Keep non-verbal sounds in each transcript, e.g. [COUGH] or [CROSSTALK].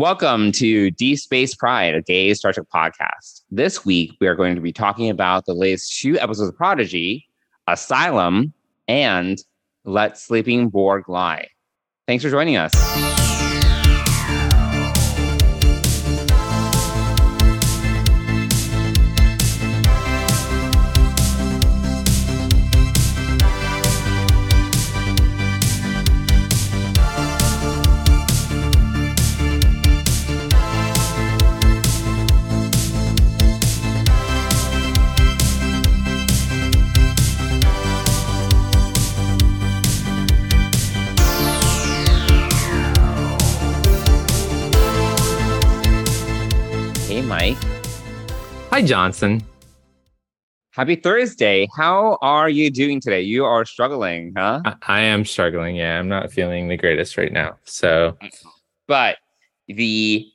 Welcome to Deep Space Pride, a gay Star Trek podcast. This week, we are going to be talking about the latest two episodes of Prodigy, Asylum, and Let Sleeping Borg Lie. Thanks for joining us. Hi, Johnson. Happy Thursday. How are you doing today? You are struggling, huh? I, I am struggling. Yeah, I'm not feeling the greatest right now. So, But the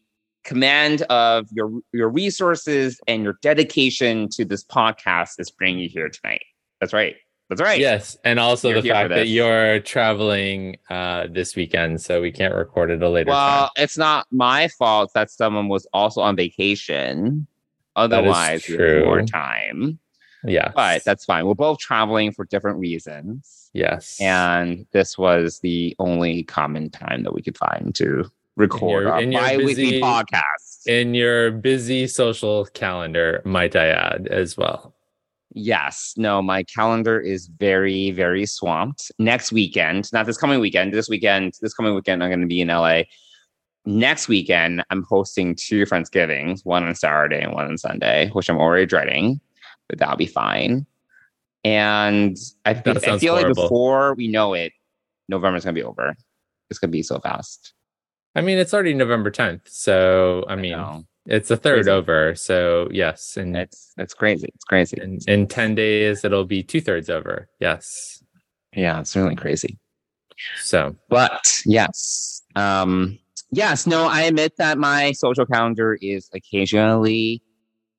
command of your your resources and your dedication to this podcast is bringing you here tonight. That's right. That's right. yes. And also You're the fact that you're traveling uh, this weekend, so we can't record it a later Well, time. it's not my fault that someone was also on vacation. Otherwise, more time. Yeah. But that's fine. We're both traveling for different reasons. yes. And this was the only common time that we could find to record your- our bi-weekly podcast. in your busy social calendar, might I add, as well. Yes. No, my calendar is very, very swamped. Next weekend, not this coming weekend, this weekend, this coming weekend, I'm going to be in LA. Next weekend, I'm hosting two Friendsgivings, one on Saturday and one on Sunday, which I'm already dreading, but that'll be fine. And I, think, I feel like before we know it, November's going to be over. It's going to be so fast. I mean, it's already November 10th. So, I mean, know. it's a third Crazy. over. So, yes. And it's it's crazy. It's crazy. in, in 10 days, it'll be two thirds over. Yes. yeah, it's really crazy. So, But yes, um, yes, no, I admit that my social calendar is occasionally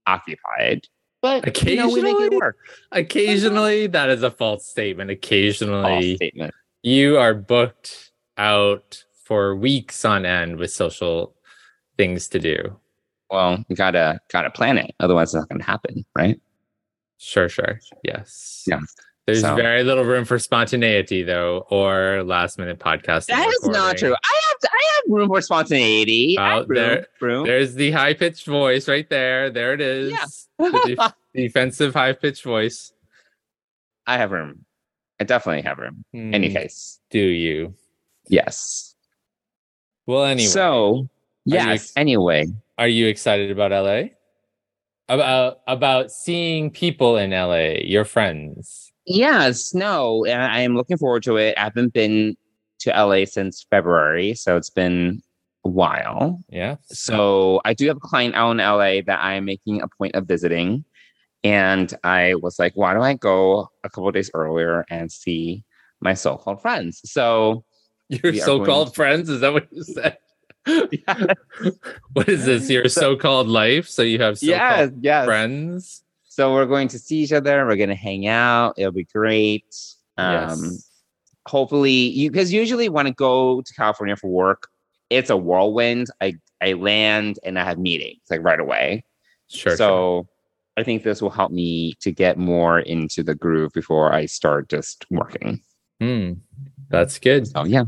occupied, but you know, we make it Occasionally? work. occasionally, that is a false statement. False Occasionally, statement. you are booked out for weeks on end with social things to do. Well, you gotta gotta plan it, otherwise it's not gonna happen, right? Sure, sure. Yes. Yeah. There's So- very little room for spontaneity, though, or last minute podcasting. That is not true. I have I have room for spontaneity. Oh, room, there- room. There's the high pitched voice right there. There it is. Yeah. The def- [LAUGHS] defensive high pitched voice. I have room. I definitely have room. Any Hmm, case, Do you? yes. Well, anyway. So yes. anyway, Are you excited about LA? About about seeing people in LA, your friends. Yes, no, and I am looking forward to it. I haven't been to LA since February, so it's been a while. Yeah. So I do have a client out in LA that I'm making a point of visiting. And I was like, why don't I go a couple of days earlier and see my so-called friends? So Your so-called going to- friends, is that what you said? [LAUGHS] [LAUGHS] what is this? Your so-called life? So you have so-called yes, yes. friends? So we're going to see each other. We're going to hang out. It'll be great. Um, yes. hopefully you because usually when I go to California for work, it's a whirlwind. I I land and I have meetings like right away. Sure. so I think this will help me to get more into the groove before I start just working. sure. Hmm. That's good. So yeah,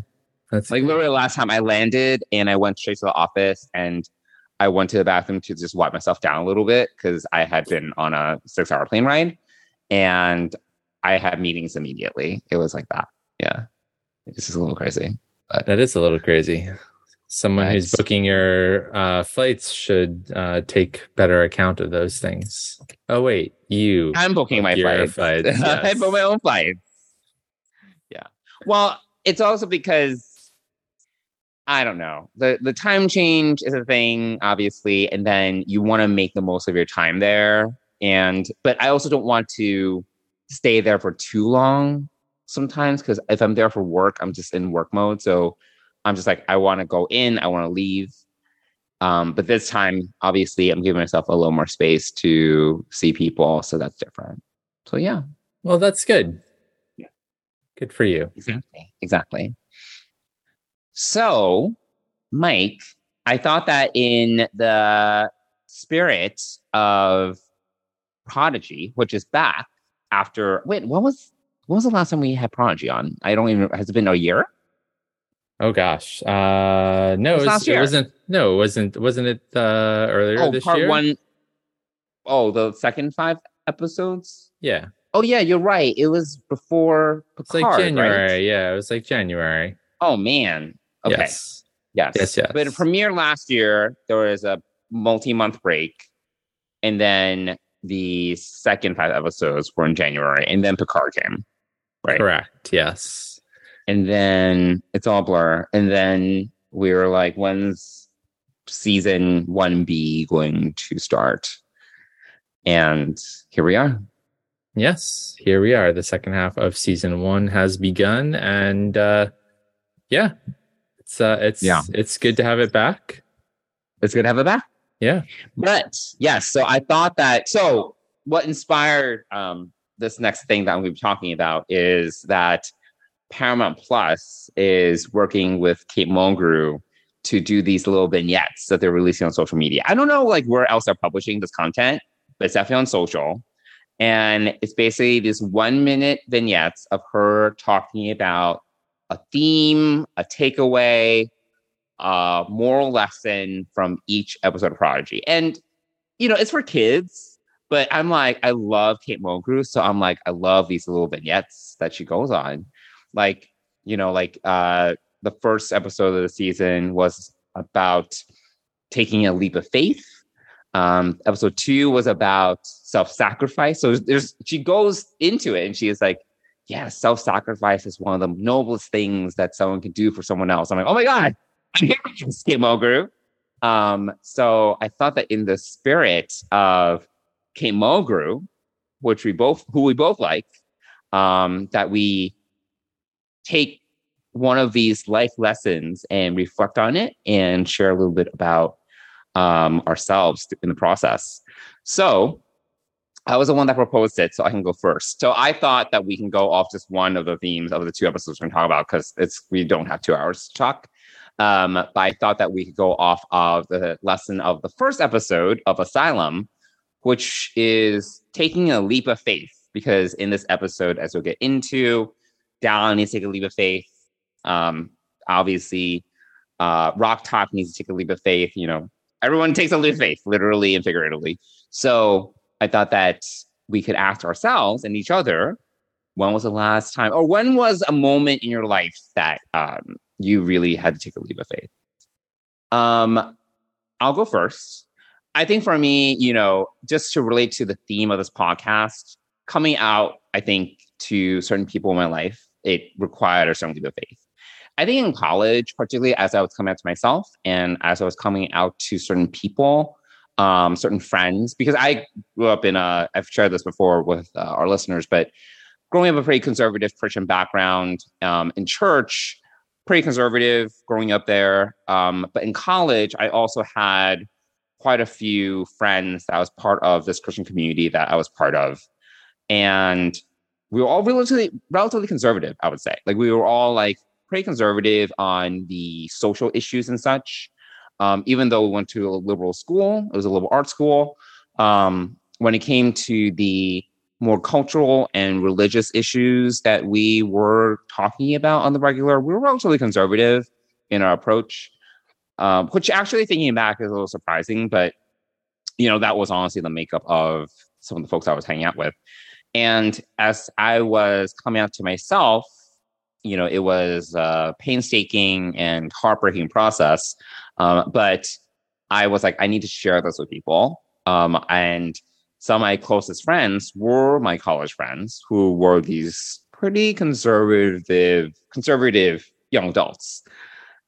That's like literally last time I landed and I went straight to the office and I went to the bathroom to just wipe myself down a little bit because I had been on a six hour plane ride and I had meetings immediately. It was like that. Yeah. It's just a little crazy. But. that is a little crazy. Someone who's booking your uh, flights should uh, take better account of those things. Oh wait, you. I'm booking my Your flights. flights, [LAUGHS] I yes. book my own flights. Yeah. Well, it's also because I don't know. The the time change is a thing, obviously, and then you want to make the most of your time there. And but I also don't want to stay there for too long sometimes because if I'm there for work, I'm just in work mode. So I'm just like, I want to go in, I want to leave. Um, but this time, obviously, I'm giving myself a little more space to see people. So that's different. So yeah, Well, that's good. Yeah. Good for you. exactly. Exactly. So, Mike, I thought that in the spirit of Prodigy, which is back after wait, what was when was the last time we had Prodigy on? I don't even has it been a year? Oh gosh. Uh no, It was it, was, last it year. wasn't no, it wasn't wasn't it uh earlier oh, this part year? one oh the second five episodes? Yeah. Oh yeah, you're right. It was before It's Picard, like right? January. Yeah, it was like January. Oh man. Okay. Yes. Yes. Yes, yes. But it premiered last year. There was a multi-month break, and then the second five episodes were in January, and then Picard came, right? Correct. Yes. And then it's all blur. And then we were like, when's season one B going to start? And here we are. Yes. Here we are. The second half of season one has begun. And uh yeah. It's uh it's Yeah. it's good to have it back. It's good to have it back. Yeah. But yes, so I thought that so what inspired um this next thing that we'll be talking about is that Paramount Plus is working with Kate Mulgrew to do these little vignettes that they're releasing on social media. I don't know like where else they're publishing this content, but it's definitely on social. And it's basically these one minute vignettes of her talking about a theme, a takeaway, a moral lesson from each episode of Prodigy. And, you know, it's for kids, but I'm like, I love Kate Mulgrew. So I'm like, I love these little vignettes that she goes on. Like, you know, like uh the first episode of the season was about taking a leap of faith. Um, episode two was about self-sacrifice. So there's she goes into it and she is like, yeah, self-sacrifice is one of the noblest things that someone can do for someone else. I'm like, oh my God, [LAUGHS] Kate Mulgrew. Um, so I thought that in the spirit of Kate Mulgrew, which we both who we both like, um, that we take one of these life lessons and reflect on it and share a little bit about um, ourselves in the process. So I was the one that proposed it, so I can go first. So I thought that we can go off just one of the themes of the two episodes we're going to talk about because it's we don't have two hours to talk. Um, but I thought that we could go off of the lesson of the first episode of Asylum, which is taking a leap of faith. Because in this episode, as we'll get into, Dallin needs to take a leap of faith. Um, obviously, uh, Rok-Tahk needs to take a leap of faith. You know, everyone takes a leap of faith, literally and figuratively. So I thought that we could ask ourselves and each other, when was the last time, or when was a moment in your life that um, you really had to take a leap of faith? Um, I'll go first. I think for me, you know, just to relate to the theme of this podcast, coming out, I think to certain people in my life, it required a certain leap of faith. I think in college, particularly as I was coming out to myself and as I was coming out to certain people, um, certain friends, because I grew up in a, I've shared this before with uh, our listeners, but growing up a pretty conservative Christian background um, in church, pretty conservative growing up there. Um, but in college, I also had quite a few friends that was part of this Christian community that I was part of. And we were all relatively relatively conservative, I would say. Like we were all like pretty conservative on the social issues and such. Um, even though we went to a liberal school, it was a liberal arts school. Um, when it came to the more cultural and religious issues that we were talking about on the regular, we were relatively conservative in our approach. Um, which actually thinking back is a little surprising, but you know, that was honestly the makeup of some of the folks I was hanging out with. And as I was coming out to myself, you know, it was a painstaking and heartbreaking process. Um, but I was like, I need to share this with people. Um, and some of my closest friends were my college friends who were these pretty conservative, conservative young adults.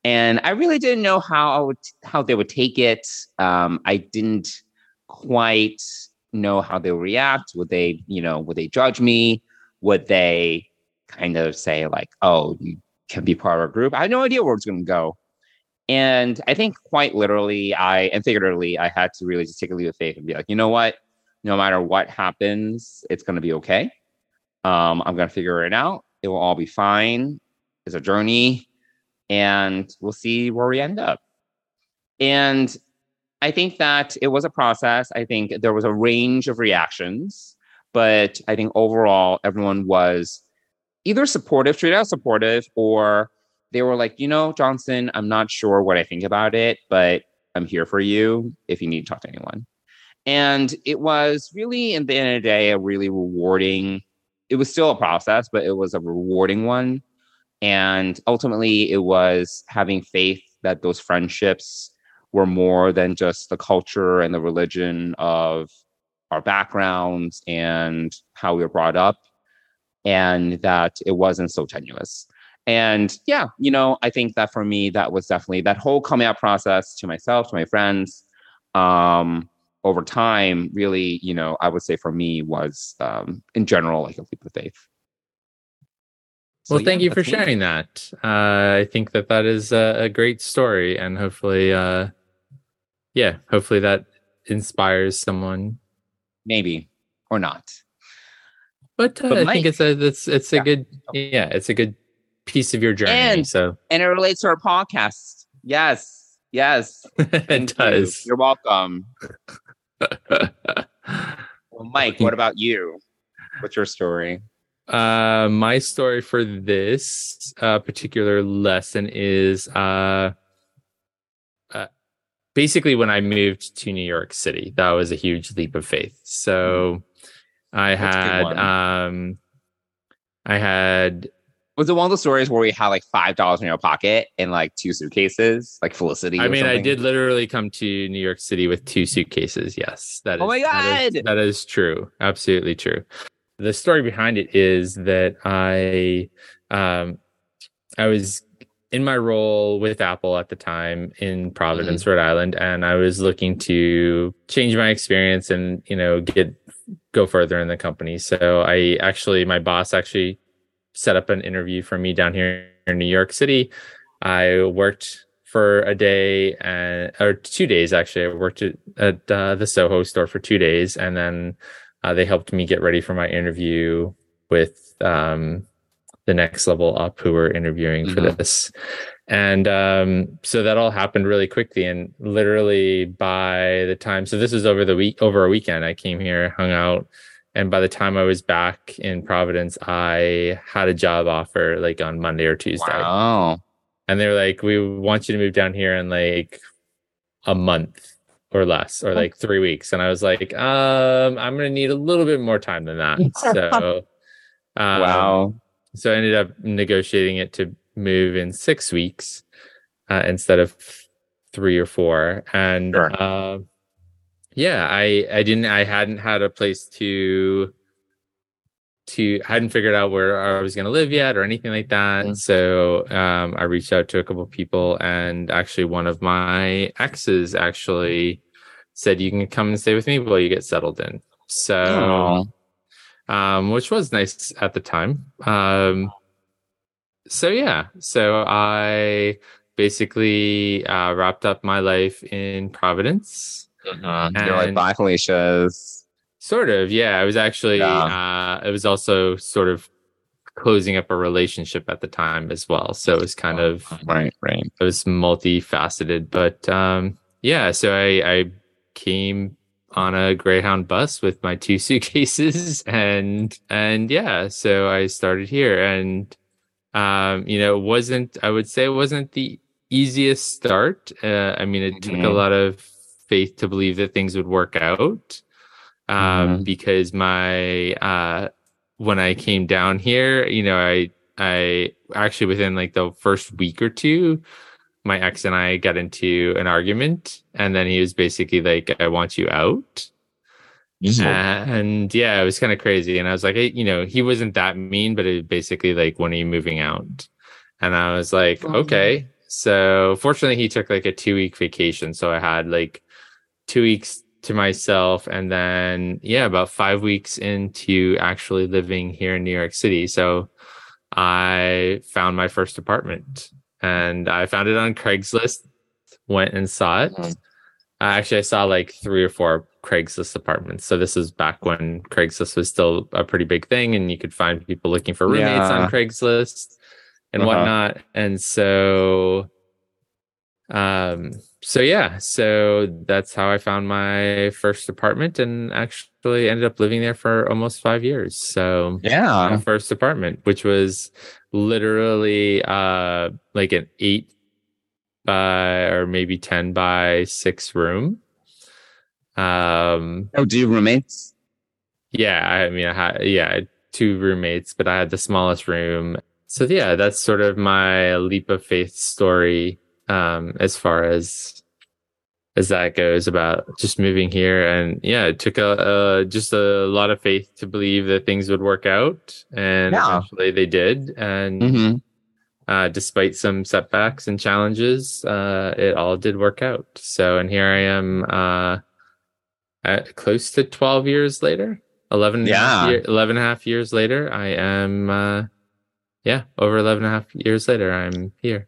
And I really didn't know how I would, how they would take it. Um, I didn't quite know how they would react. Would they, you know, would they judge me? Would they kind of say like, "Oh, you can be part of our group"? I had no idea where it's going to go. And I think quite literally, I and figuratively, I had to really just take a leap of faith and be like, you know what? No matter what happens, it's going to be okay. Um, I'm going to figure it out. It will all be fine. It's a journey, and we'll see where we end up. And I think that it was a process. I think there was a range of reactions, but I think overall everyone was either supportive, straight out supportive, or they were like, you know, Johnson, I'm not sure what I think about it, but I'm here for you if you need to talk to anyone. And it was really, in the end of the day, a really rewarding. It was still a process, but it was a rewarding one. And ultimately, it was having faith that those friendships were more than just the culture and the religion of our backgrounds and how we were brought up, and that it wasn't so tenuous. And yeah, you know, I think that for me, that was definitely that whole coming out process to myself, to my friends, um, over time, really, you know, I would say for me was um, in general like a leap of faith. So, well, thank yeah, you for sharing me. that. Uh, I think that that is a, a great story, and hopefully, uh, yeah, hopefully that inspires someone. Maybe or not. But, uh, but I think it's a it's it's a yeah. good yeah it's a good piece of your journey. And, so and it relates to our podcast. Yes, yes, [LAUGHS] it does. You. You're welcome. [LAUGHS] well, Mike, what about you? What's your story? Uh, my story for this uh, particular lesson is uh, uh, basically when I moved to New York City. That was a huge leap of faith. So I That's had um, I had was it one of the stories where we had like five dollars in your pocket and like two suitcases, like Felicity? I mean, I did literally come to New York City with two suitcases. Yes, that is. Oh my god, that is, that is true. Absolutely true. The story behind it is that I, um, I was in my role with Apple at the time in Providence, mm-hmm. Rhode Island, and I was looking to change my experience and you know get go further in the company. So I actually, my boss actually set up an interview for me down here in New York City. I worked for a day and or two days actually. I worked at, at uh, the Soho store for two days, and then uh, they helped me get ready for my interview with um, the next level up who were interviewing mm-hmm. for this. And um, so that all happened really quickly. And literally by the time, so this was over the week, over a weekend, I came here, hung out, and by the time I was back in Providence, I had a job offer like on Monday or Tuesday. Wow. And they were like, we want you to move down here in like a month or less, or like three weeks. And I was like, um, I'm going to need a little bit more time than that. [LAUGHS] So, um, wow. So I ended up negotiating it to move in six weeks uh, instead of three or four. And, sure. uh, yeah i i didn't i hadn't had a place to to hadn't figured out where i was going to live yet or anything like that. Mm-hmm. so um i reached out to a couple people and actually one of my exes actually said you can come and stay with me while you get settled in. So um which was nice at the time. Um so yeah. So i basically uh, wrapped up my life in providence uh-huh. You're like bye, Felicia's. Sort of, yeah. I was actually. Yeah. Uh, it was also sort of closing up a relationship at the time as well. So it was kind of right, right. It was multifaceted, but um, yeah. So I, I came on a Greyhound bus with my two [LAUGHS] suitcases, and and yeah. So I started here, and um, you know, it wasn't. I would say it wasn't the easiest start. Uh, I mean, it mm-hmm. took a lot of faith to believe that things would work out. Um, mm-hmm. because my, uh, when I came down here, you know, I, I actually within like the first week or two, my ex and I got into an argument and then he was basically like, I want you out. Mm-hmm. And yeah, it was kind of crazy. And I was like, hey, you know, he wasn't that mean, but it was basically like, when are you moving out? And I was like, oh, okay. So fortunately he took like a two week vacation. So I had like two weeks to myself and then yeah about five weeks into actually living here in new york city so i found my first apartment and i found it on craigslist went and saw it mm-hmm. actually i saw like three or four craigslist apartments so this is back when craigslist was still a pretty big thing and you could find people looking for roommates yeah. on craigslist and uh-huh. whatnot and so Um, so yeah, so that's how I found my first apartment and actually ended up living there for almost five years. So my Yeah. first apartment, which was literally uh like an eight by or maybe ten by six room. Um Oh, do you roommates? yeah, I mean I had yeah, two roommates, but I had the smallest room. So yeah, that's sort of my leap of faith story um as far as as that goes about just moving here and yeah it took a, a just a lot of faith to believe that things would work out and Yeah. eventually they did and Mm-hmm. uh, despite some setbacks and challenges uh, it all did work out so and here i am uh, at close to 12 years later 11 and a half Yeah. year, 11 and a half years later i am uh, yeah over 11 and a half years later i'm here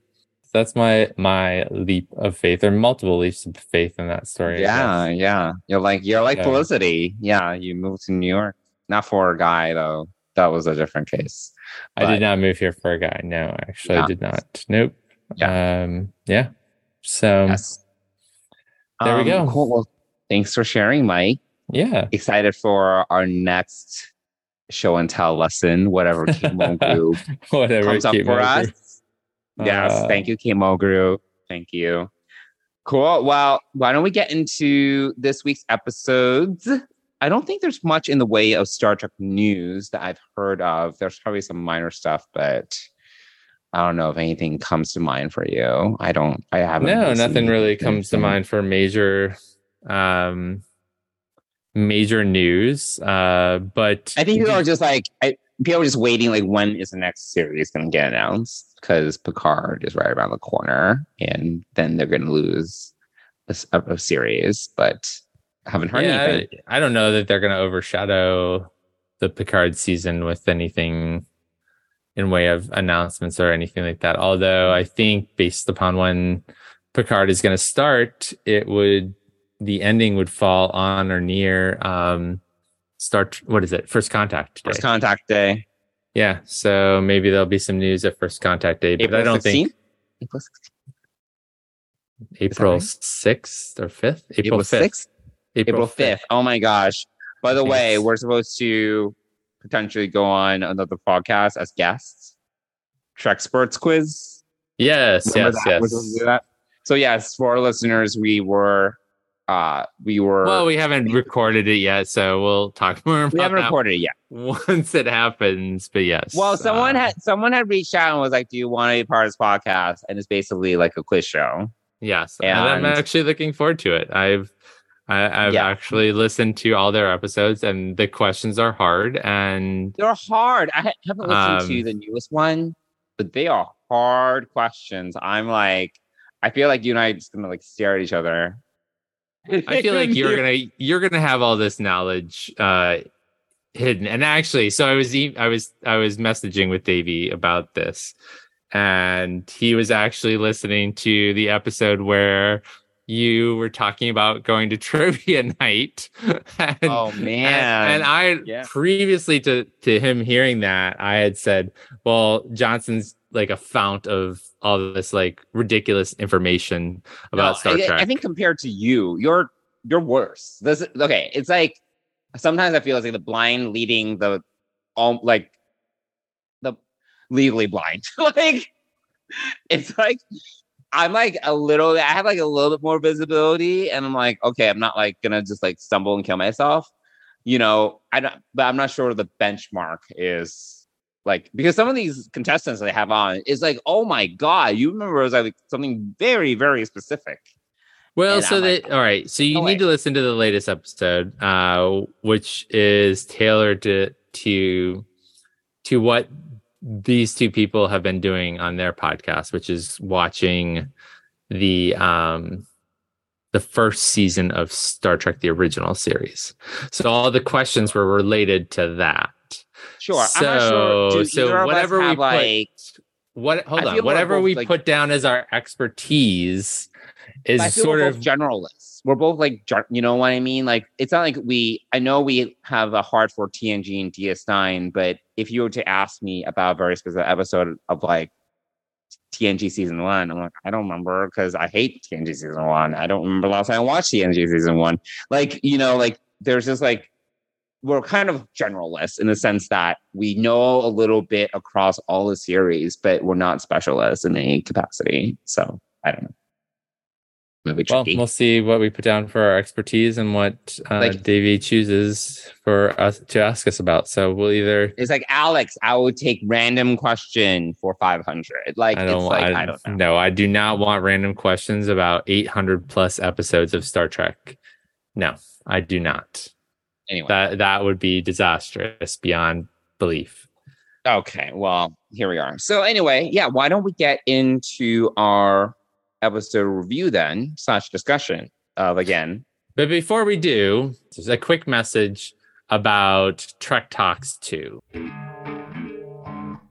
that's my my leap of faith or multiple leaps of faith in that story Yeah, yeah. You're like you're like Yeah. Felicity. Yeah, you moved to New York. Not for a guy though. That was a different case. i did not move here for a guy no actually Yeah. i did not nope Yeah. um yeah so Yes. There we go. Cool. Well, thanks for sharing, Mike. yeah Excited for our next show and tell lesson, whatever [LAUGHS] Group whatever comes up for us. Yes, Uh, thank you, Kate Mulgrew. Thank you. Cool. Well, why don't we get into this week's episodes? I don't think there's much in the way of Star Trek news that I've heard of. There's probably some minor stuff, but I don't know if anything comes to mind for you. I don't. I haven't. no nothing really comes to mind for major um major news uh but I think people are just like I, people are just waiting. Like, when is the next series going to get announced? Because Picard is right around the corner, and then they're going to lose a series. But I haven't heard yeah, anything. I, I don't know that they're going to overshadow the Picard season with anything in way of announcements or anything like that. Although I think based upon when Picard is going to start, it would the ending would fall on or near um start what is it first contact day. First contact day, yeah so maybe there'll be some news at first contact day but April i don't 16th? think April 16th? april right? 6th or 5th april, April 5th 6th, April 5th. Oh my gosh. By the way, we're supposed to potentially go on another podcast as guests. Trek Sports Quiz. yes Remember yes that? Yes? So yes, for our listeners, we were uh we were well we haven't recorded it yet so we'll talk [LAUGHS] more about we haven't recorded it yet. once it happens but yes Well, someone uh, had someone had reached out and was like, "Do you want to be part of this podcast?" And it's basically like a quiz show. yes and i'm actually looking forward to it i've I, I've Yeah. actually listened to all their episodes, and the questions are hard. And They're hard. I haven't listened to Um, the newest one, but they are hard questions. I'm like, I feel like you and I are just gonna like stare at each other. I feel like you're gonna [LAUGHS] you're gonna have all this knowledge uh hidden. And actually, so I was I was I was messaging with Davey about this, and he was actually listening to the episode where you were talking about going to [LAUGHS] trivia night. and, Oh and, man. and I Yeah. previously to to him hearing that, I had said, "Well, Johnson's like a fount of all this like ridiculous information about No, Star I, Trek." I think compared to you, you're you're worse. This okay. It's like sometimes I feel it's like the blind leading the all like the legally blind. [LAUGHS] like it's like I'm like a little. I have like a little bit more visibility, and I'm like, okay, I'm not like gonna just like stumble and kill myself. You know, I don't. But I'm not sure what the benchmark is like because some of these contestants they have on is like, oh my god, you remember it was like something very very specific. Well, And so I'm that like, all right. So you no way. need to listen to the latest episode, uh, which is tailored to to to what these two people have been doing on their podcast, which is watching the um the first season of Star Trek the original series. So all the questions were related to that. Sure, I'm not sure. So- Do so either of us whatever we put- like What hold on, whatever both, we like- put down as our expertise is sort of generalists. We're both like, you know what I mean? Like, it's not like we. I know we have a heart for TNG and DS9, but if you were to ask me about a very specific episode of like TNG season one. I'm like, I don't remember because I hate TNG season one. I don't remember last time I watched TNG season one. Like, you know, like there's just like we're kind of generalists in the sense that we know a little bit across all the series, but we're not specialists in any capacity. So I don't know. Maybe Well, tricky. we'll see what we put down for our expertise and what uh, Like- Davey chooses for us to ask us about. So we'll either it's like Alex, I would take random question for 500. Like I don't, like I, I don't know. No, I do not want random questions about 800 plus episodes of Star Trek. No, I do not. Anyway. That that would be disastrous beyond belief. Okay, well, here we are. So anyway, yeah, why don't we get into our episode review then slash discussion of again. But before we do, there's a quick message about Trek Talks 2.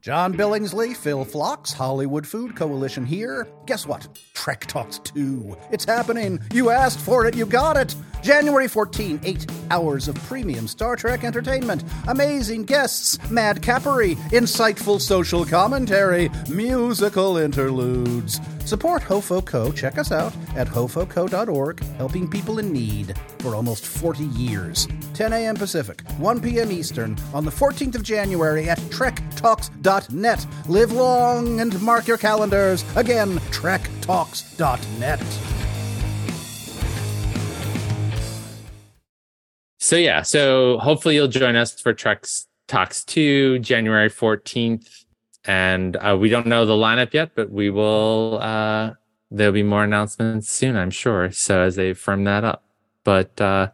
John Billingsley, Phil Phlox, Hollywood Food Coalition here. Guess what? Trek Talks 2. It's happening. You asked for it, you got it. January 14, eight hours of premium Star Trek entertainment, amazing guests, mad cappery, insightful social commentary, musical interludes. Support HoFoCo. Check us out at hofoco.org, helping people in need for almost 40 years. 10 a.m. Pacific, 1 p.m. Eastern on the 14th of January at trektalks.net. Live long and mark your calendars. Again, trektalks.net. So yeah, so hopefully you'll join us for Trek Talks 2, January 14th. And uh, we don't know the lineup yet, but we will uh there'll be more announcements soon, I'm sure. So as they firm that up. But uh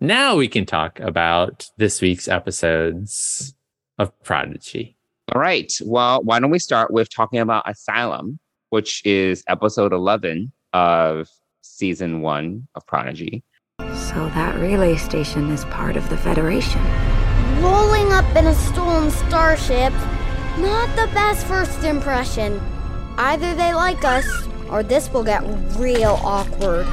now we can talk about this week's episodes of Prodigy. All right. Well, why don't we start with talking about Asylum, which is episode 11 of season one of Prodigy. So that relay station is part of the Federation. Rolling up in a stolen starship, not the best first impression. Either they like us, or this will get real awkward.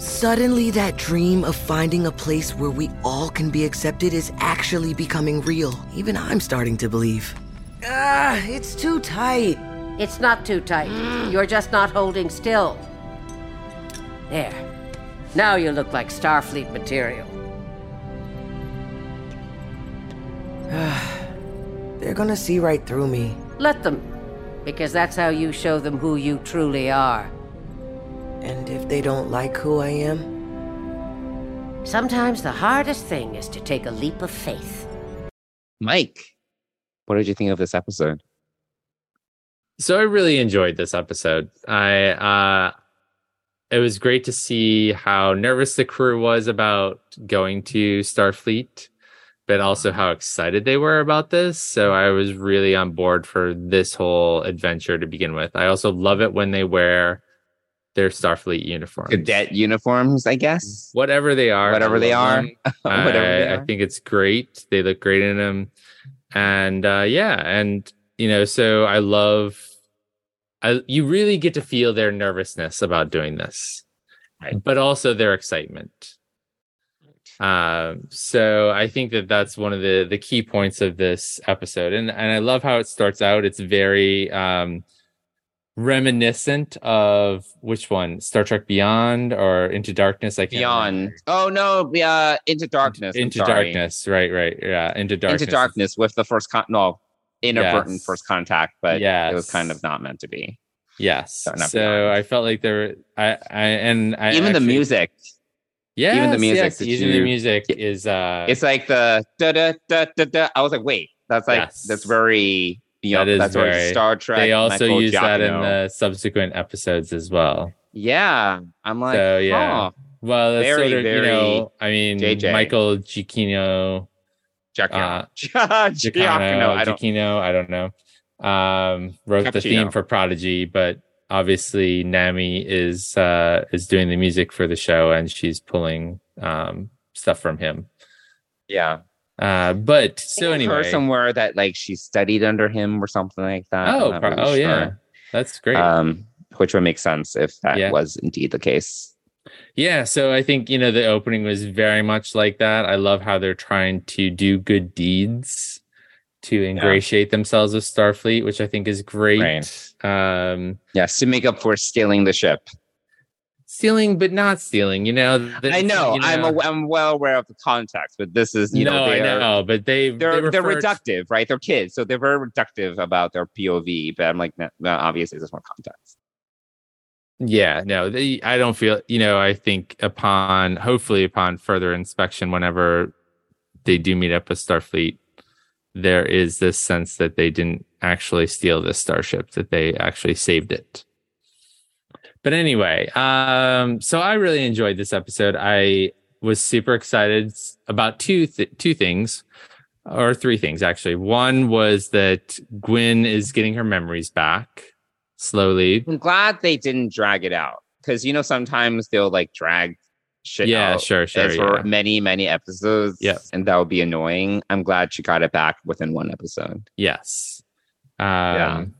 Suddenly, that dream of finding a place where we all can be accepted is actually becoming real. Even I'm starting to believe. Ah, it's too tight. It's not too tight. You're just not holding still. There. Now you look like Starfleet material. [SIGHS] They're gonna see right through me. Let them, because that's how you show them who you truly are. And if they don't like who I am, Sometimes the hardest thing is to take a leap of faith. Mike, what did you think of this episode? So I really enjoyed this episode. I uh it was great to see how nervous the crew was about going to Starfleet, but also how excited they were about this. So I was really on board for this whole adventure to begin with. I also love it when they wear their Starfleet uniforms. Cadet uniforms, I guess. Whatever they are. Whatever they are. [LAUGHS] Whatever they I, I think it's great. They look great in them. And uh yeah, and you know, so I love I you really get to feel their nervousness about doing this. Right. But also their excitement. Um so I think that that's one of the the key points of this episode. And and I love how it starts out. It's very um reminiscent of which one? Star Trek Beyond or Into Darkness? I can't remember. Beyond. Oh no, yeah, Into Darkness. Into darkness, right, right, yeah, into darkness. Into Darkness with the first con no inadvertent Yes. first contact, but yeah, it was kind of not meant to be. Yes. So, So I felt like there, I, I, and I Even the music. Yeah, even the music yes, even you- the music is, uh, It's like the da da da da da. I was like, wait, that's like Yes. that's very beyond. That is that's very Star Trek. they also Michael use that in the subsequent episodes as well. Yeah, I'm like, So, yeah. huh, Well, that's Very, sort of, you know, I mean, JJ. Michael Giacchino, Giacchino. Uh, Giacchino. [LAUGHS] Giacchino, I don't. Giacchino, I don't know, um, wrote the theme for Prodigy, but obviously Nami is uh, is doing the music for the show, and she's pulling um, stuff from him. Yeah. Uh, but so anyway, somewhere that like she studied under him or something like that. Oh, pro- really oh sure. yeah, that's great. Um, which would make sense if that Yeah. was indeed the case. Yeah, so I think you know the opening was very much like that. I love how they're trying to do good deeds to ingratiate themselves with Starfleet, which I think is great. Um, Yes, to make up for stealing the ship. Stealing, but not stealing. You know, the- I know, you I'm aw- I'm well aware of the context, but this is you no, know I they're know, but they they're they they're reductive, right? They're kids, so they're very reductive about their POV. But I'm like, no, no, obviously there's more context. Yeah, no, they, I don't feel, you know, I think upon, hopefully, upon further inspection, whenever they do meet up with Starfleet, there is this sense that they didn't actually steal this starship, that they actually saved it. But anyway, um, so I really enjoyed this episode. I was super excited about two th- two things, or three things actually. One was that Gwyn is getting her memories back slowly. I'm glad they didn't drag it out because you know sometimes they'll like drag shit Yeah, out sure, sure, for yeah. many many episodes. Yeah. and that would be annoying. I'm glad she got it back within one episode. Yes. Um,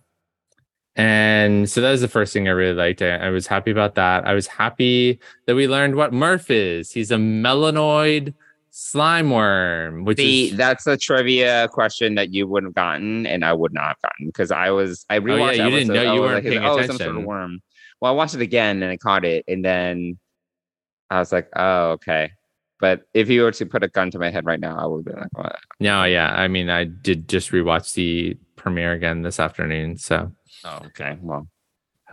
And so that was the first thing I really liked. I, I was happy about that. I was happy that we learned what Murf is. He's a Mellanoid slime worm, which See, is that's a trivia question that you wouldn't have gotten, and I would not have gotten because I was I rewatched. Oh, yeah, you didn't know- you weren't like, paying oh, some sort of worm. Well, I watched it again and I caught it, and then I was like, oh, okay. But if you were to put a gun to my head right now, I would be like, what? no, yeah. I mean, I did just rewatch the premiere again this afternoon. So, Oh, okay. Well,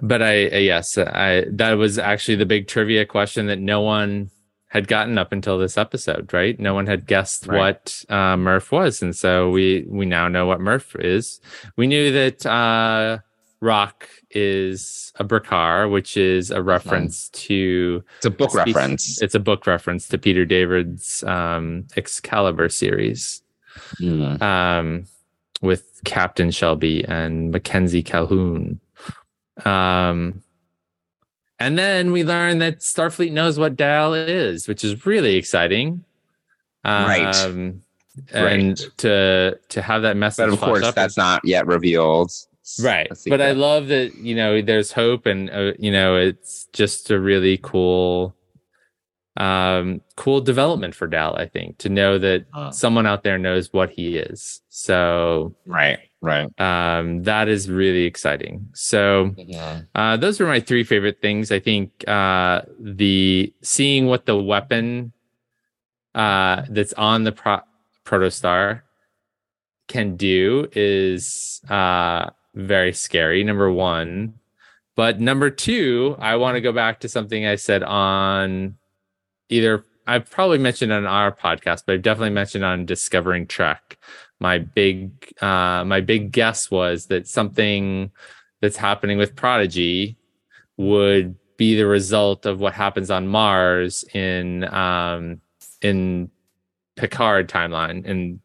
but I, yes, I, that was actually the big trivia question that no one had gotten up until this episode, right? No one had guessed Right. what uh, Murf was. And so we, we now know what Murf is. We knew that uh, Rock is a Brikar, which is a reference to it's a book reference. It's a book reference to Peter David's um, Excalibur series Mm. um, with Captain Shelby and Mackenzie Calhoun. Um, and then we learn that Starfleet knows what Dal is, which is really exciting. Right. Um, And Right. to to have that message, But of course, that's not yet revealed. Right but i love that you know there's hope and uh, you know it's just a really cool um cool development for dal i think to know that Uh. someone out there knows what he is. So right, right. um that is really exciting. So uh those were my three favorite things. I think uh the seeing what the weapon uh that's on the pro- protostar can do is uh very scary number one. But number two i want to go back to something i said on either i've probably mentioned on our podcast but i've definitely mentioned on discovering trek my big uh my big guess was that something that's happening with prodigy would be the result of what happens on mars in um in picard timeline and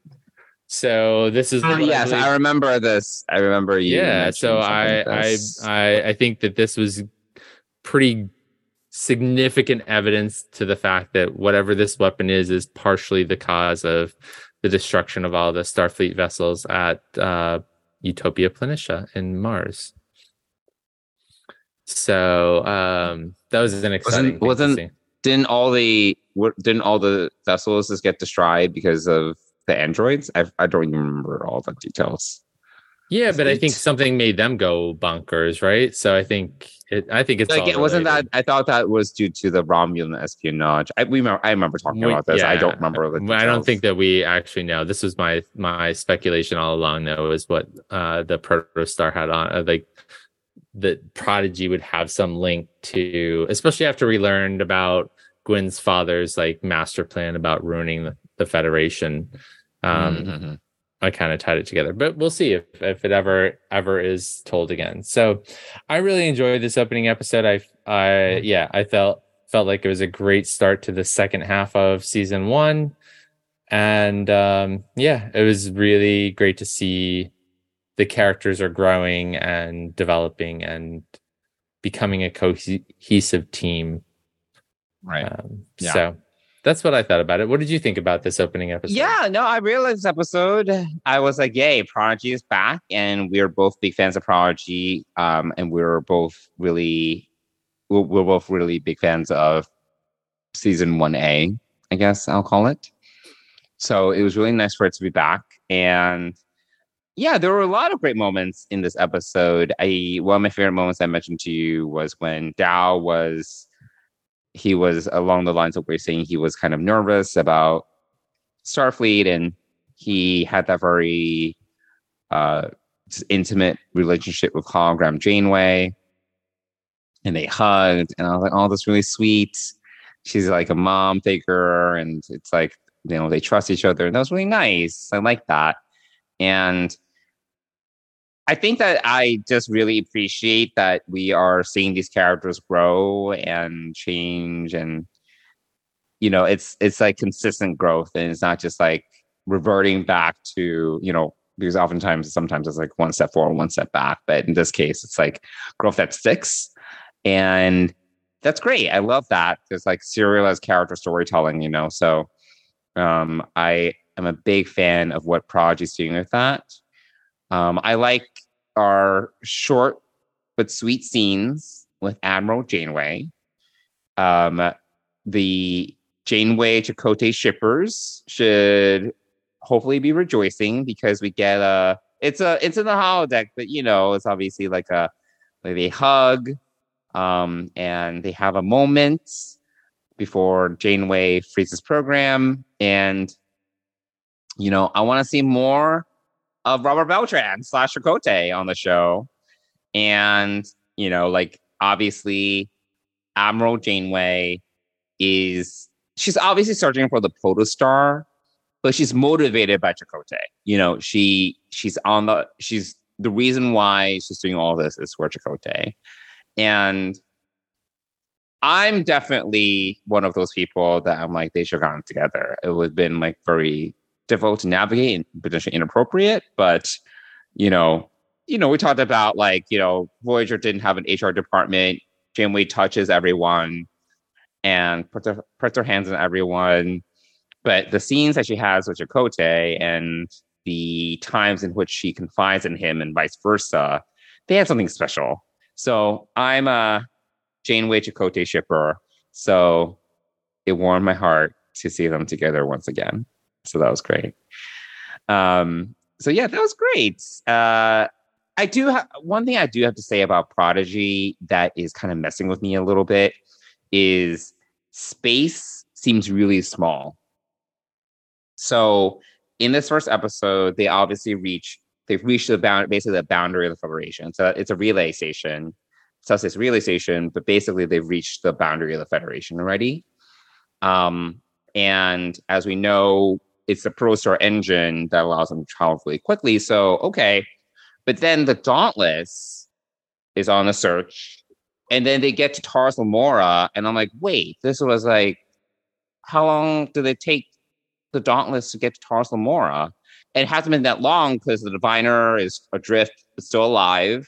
so this is Oh, yes, really- I remember this. I remember you. yeah so I, I i i think that this was pretty significant evidence to the fact that whatever this weapon is is partially the cause of the destruction of all the starfleet vessels at uh utopia planitia in mars so um that was an exciting wasn't- see. didn't all the didn't all the vessels just get destroyed because of the androids? I I don't even remember all the details. yeah but i think something made them go bunkers right so i think it i think it's Like it wasn't that. I thought that was due to the Romulan espionage. I we remember, I remember talking We- about this. I don't remember the I don't think that we actually know. This was my my speculation all along. Though is what uh, the protostar had on, uh, like the Prodigy would have some link to, especially after we learned about Gwyn's father's like master plan about ruining the, the Federation. Um, Mhm. I kind of tied it together, but we'll see if if it ever ever is told again. So, I really enjoyed this opening episode. I I yeah, I felt felt like it was a great start to the second half of season one, and um, yeah, it was really great to see the characters are growing and developing and becoming a cohesive team. right. Um, Yeah. So that's what I thought about it. What did you think about this opening episode? Yeah, no, I realized this episode. I was like, yay, Prodigy is back. And we're both big fans of Prodigy. Um, and we're both really we're, we're both really big fans of season 1A, I guess I'll call it. So it was really nice for it to be back. And yeah, there were a lot of great moments in this episode. I one of my favorite moments I mentioned to you was when Dal was he was along the lines of where saying he was kind of nervous about Starfleet and he had that very uh intimate relationship with hologram Janeway. And they hugged, and I was like, oh, that's really sweet. She's like a mom figure, and it's like, you know, they trust each other. And that was really nice. I like that. And I think that I just really appreciate that we are seeing these characters grow and change and you know it's it's like consistent growth and it's not just like reverting back to you know because oftentimes sometimes it's like one step forward one step back. But in this case it's like growth that sticks and that's great. I love that. There's like serialized character storytelling you know? So um i am a big fan of what prodigy's doing with that um, I like our short but sweet scenes with Admiral Janeway. Um, the Janeway Chakotay shippers should hopefully be rejoicing because we get a it's a it's in the holodeck, but you know it's obviously like a like they hug, um, and they have a moment before Janeway freezes program, and you know I want to see more of Robert Beltran slash Chakotay on the show. And, you know, like obviously Admiral Janeway is she's obviously searching for the protostar, but she's motivated by Chakotay. You know, she she's on the she's the reason why she's doing all this is for Chakotay. And I'm definitely one of those people that I'm like, they should have gotten together. It would have been like very difficult to navigate and potentially inappropriate. But you know, you know, we talked about like you know, Voyager didn't have an HR department. Janeway touches everyone and puts her puts her hands on everyone. But the scenes that she has with Chakotay and the times in which she confides in him and vice versa, they had something special. So I'm a Janeway Chakotay shipper. So it warmed my heart to see them together once again. So that was great. Um, so yeah, that was great. Uh, I do have one thing I do have to say about Prodigy that is kind of messing with me a little bit is space seems really small. So in this first episode, they obviously reach they've reached the bound basically the boundary of the Federation. So it's a relay station. It's relay station, but basically they've reached the boundary of the Federation already. Um, and as we know, it's the Protostar engine that allows them to travel really quickly. So okay, but then the Dauntless is on the search, and then they get to Tars Lamora, and I'm like, wait, this was like, how long did it take the Dauntless to get to Tars Lamora? It hasn't been that long because the Diviner is adrift, but still alive.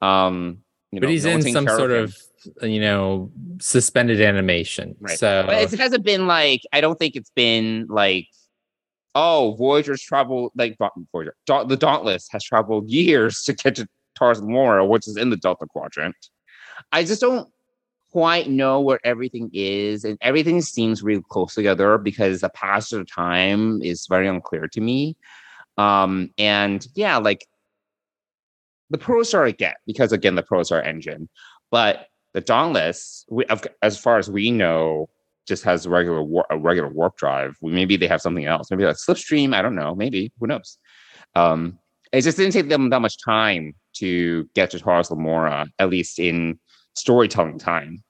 Um, you know, but he's no in some sort of, of you know suspended animation. Right. So but it hasn't been like I don't think it's been like oh, Voyager's traveled like Voyager, da- the Dauntless has traveled years to get to Tars Lamora, which is in the Delta Quadrant. I just don't quite know where everything is, and everything seems really close together because the passage of time is very unclear to me. Um, and yeah, like the Protostar I get because again the Protostar engine, but the Dauntless, we, as far as we know, just has a regular war, a regular warp drive. Maybe they have something else. Maybe like Slipstream. I don't know. Maybe who knows? Um, it just didn't take them that much time to get to Tars Lamora, at least in storytelling time.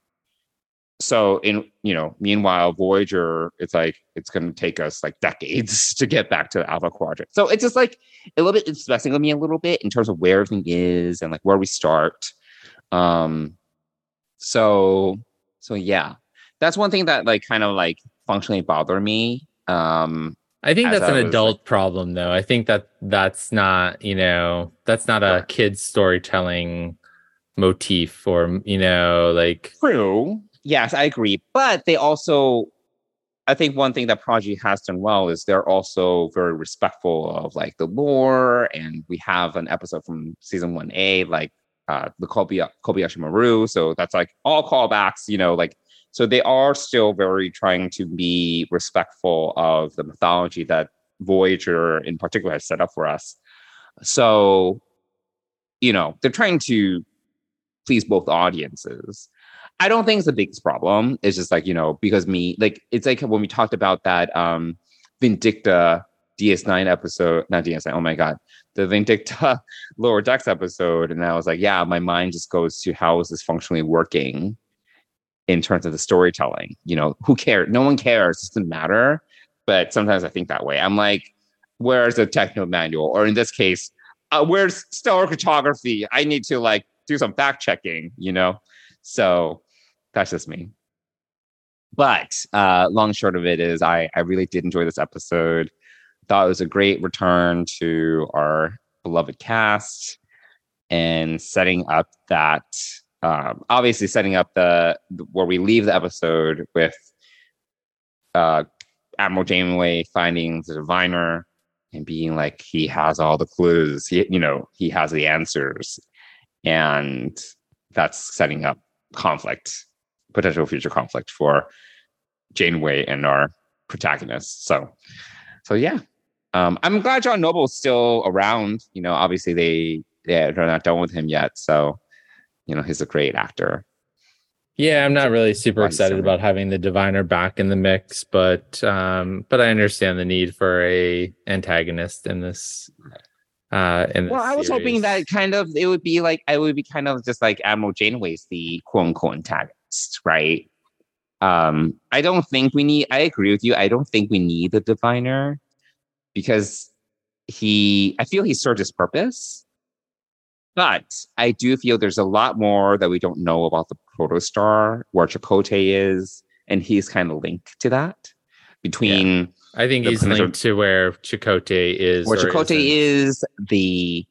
So in you know, meanwhile, Voyager, it's like it's going to take us like decades [LAUGHS] to get back to the Alpha Quadrant. So it's just like a little bit. It's messing with me a little bit in terms of where everything is and like where we start. Um, so so yeah, that's one thing that like kind of like functionally bother me. Um, I think that's an adult like, problem though. I think that that's not, you know, that's not a kid's storytelling motif or, you know, like True. Yes, I agree. But they also I think one thing that Prodigy has done well is they're also very respectful of like the lore. And we have an episode from season one A, like uh the Kobayashi, Kobayashi Maru. So that's like all callbacks, you know, like so they are still very trying to be respectful of the mythology that Voyager in particular has set up for us. So, you know, they're trying to please both audiences. I don't think it's the biggest problem. It's just like, you know, because me, like, it's like when we talked about that um Vindicta DS9 episode, not DS9, oh my God, the Vindicta [LAUGHS] Lower Decks episode. And I was like, yeah, my mind just goes to how is this functionally working in terms of the storytelling? You know, who cares? No one cares. It doesn't matter. But sometimes I think that way. I'm like, where's the techno manual? Or in this case, uh, where's stellar cartography? I need to like do some fact checking, you know? So that's just me. But uh, long short of it is, I, I really did enjoy this episode. Thought it was a great return to our beloved cast and setting up that, um, obviously setting up the where we leave the episode with uh, Admiral Janeway finding the diviner and being like he has all the clues. He, you know, he has the answers, and that's setting up conflict, potential future conflict for Janeway and our protagonists. So, so yeah, um, I'm glad John Noble's still around. You know, obviously they they're not done with him yet, so you know he's a great actor. Yeah, I'm not really super Body excited summary. about having the diviner back in the mix, but um, but I understand the need for a antagonist in this. Uh, in this Well, I was hoping that kind of it would be like I would be kind of just like Admiral Janeway's the quote unquote antagonist, right? Um, I don't think we need. I agree with you. I don't think we need the diviner because he. I feel he served his purpose, but I do feel there's a lot more that we don't know about the protostar, where Chakotay is, and he's kind of linked to that between I think he's linked to where Chakotay is. where Chakotay is the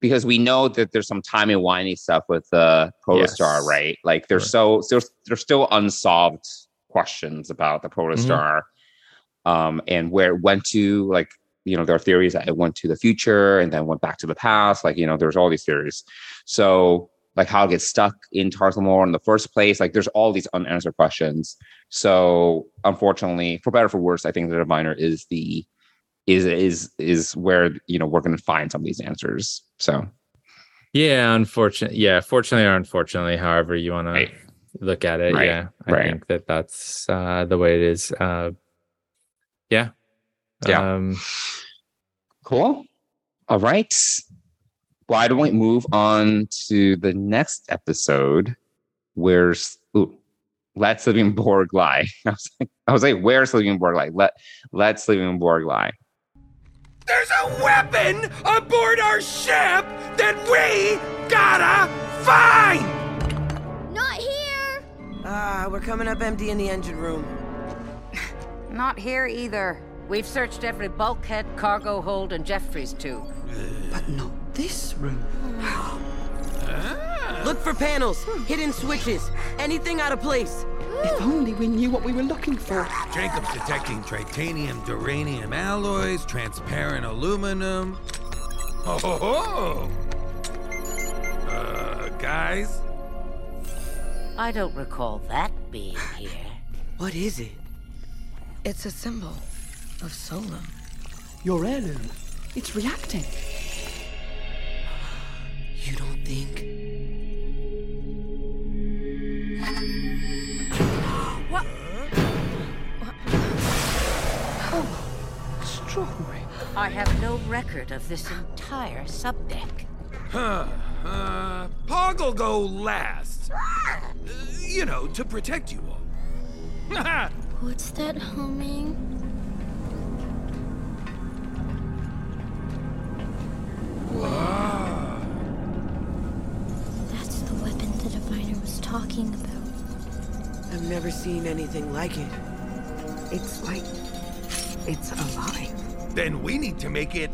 because we know that there's some timey wimey stuff with the protostar, Yes. right? Like there's Right. so there's there's still unsolved questions about the protostar, Mm-hmm. um, and where it went to. Like you know, there are theories that it went to the future and then went back to the past. Like you know, there's all these theories. So like how it gets stuck in Tarthamore in the first place. Like there's all these unanswered questions. So unfortunately, for better or for worse, I think the diviner is the is is is where you know we're going to find some of these answers. So Yeah, unfortunately. Yeah, fortunately or unfortunately, however you want Right. to look at it. Right. Yeah, I Right. think that that's uh, the way it is. Uh, yeah. Yeah. Um, cool. All right. Why don't we move on to the next episode? Where's ooh, let Sleeping Borg lie? [LAUGHS] I was like, I was like, where's Sleeping Borg lie? Let let Sleeping Borg lie. There's a weapon aboard our ship that we gotta find! Not here! Ah, we're coming up empty in the engine room. [LAUGHS] Not here either. We've searched every bulkhead, cargo hold, and Jefferies tube. But not this room. Look for panels, hidden switches, anything out of place. If only we knew what we were looking for. Jankom's detecting titanium, duranium alloys, transparent aluminum. Oh, ho, ho. Uh, guys? I don't recall that being here. What is it? It's a symbol of Solum. Your heirloom. It's reacting. You don't think? What? what? Oh, extraordinary. I have no record of this entire subdeck. Huh. Uh, Pog'll go last. Uh, you know, to protect you all. [LAUGHS] What's that humming? Talking about. I've never seen anything like it. It's like it's alive. then we need to make it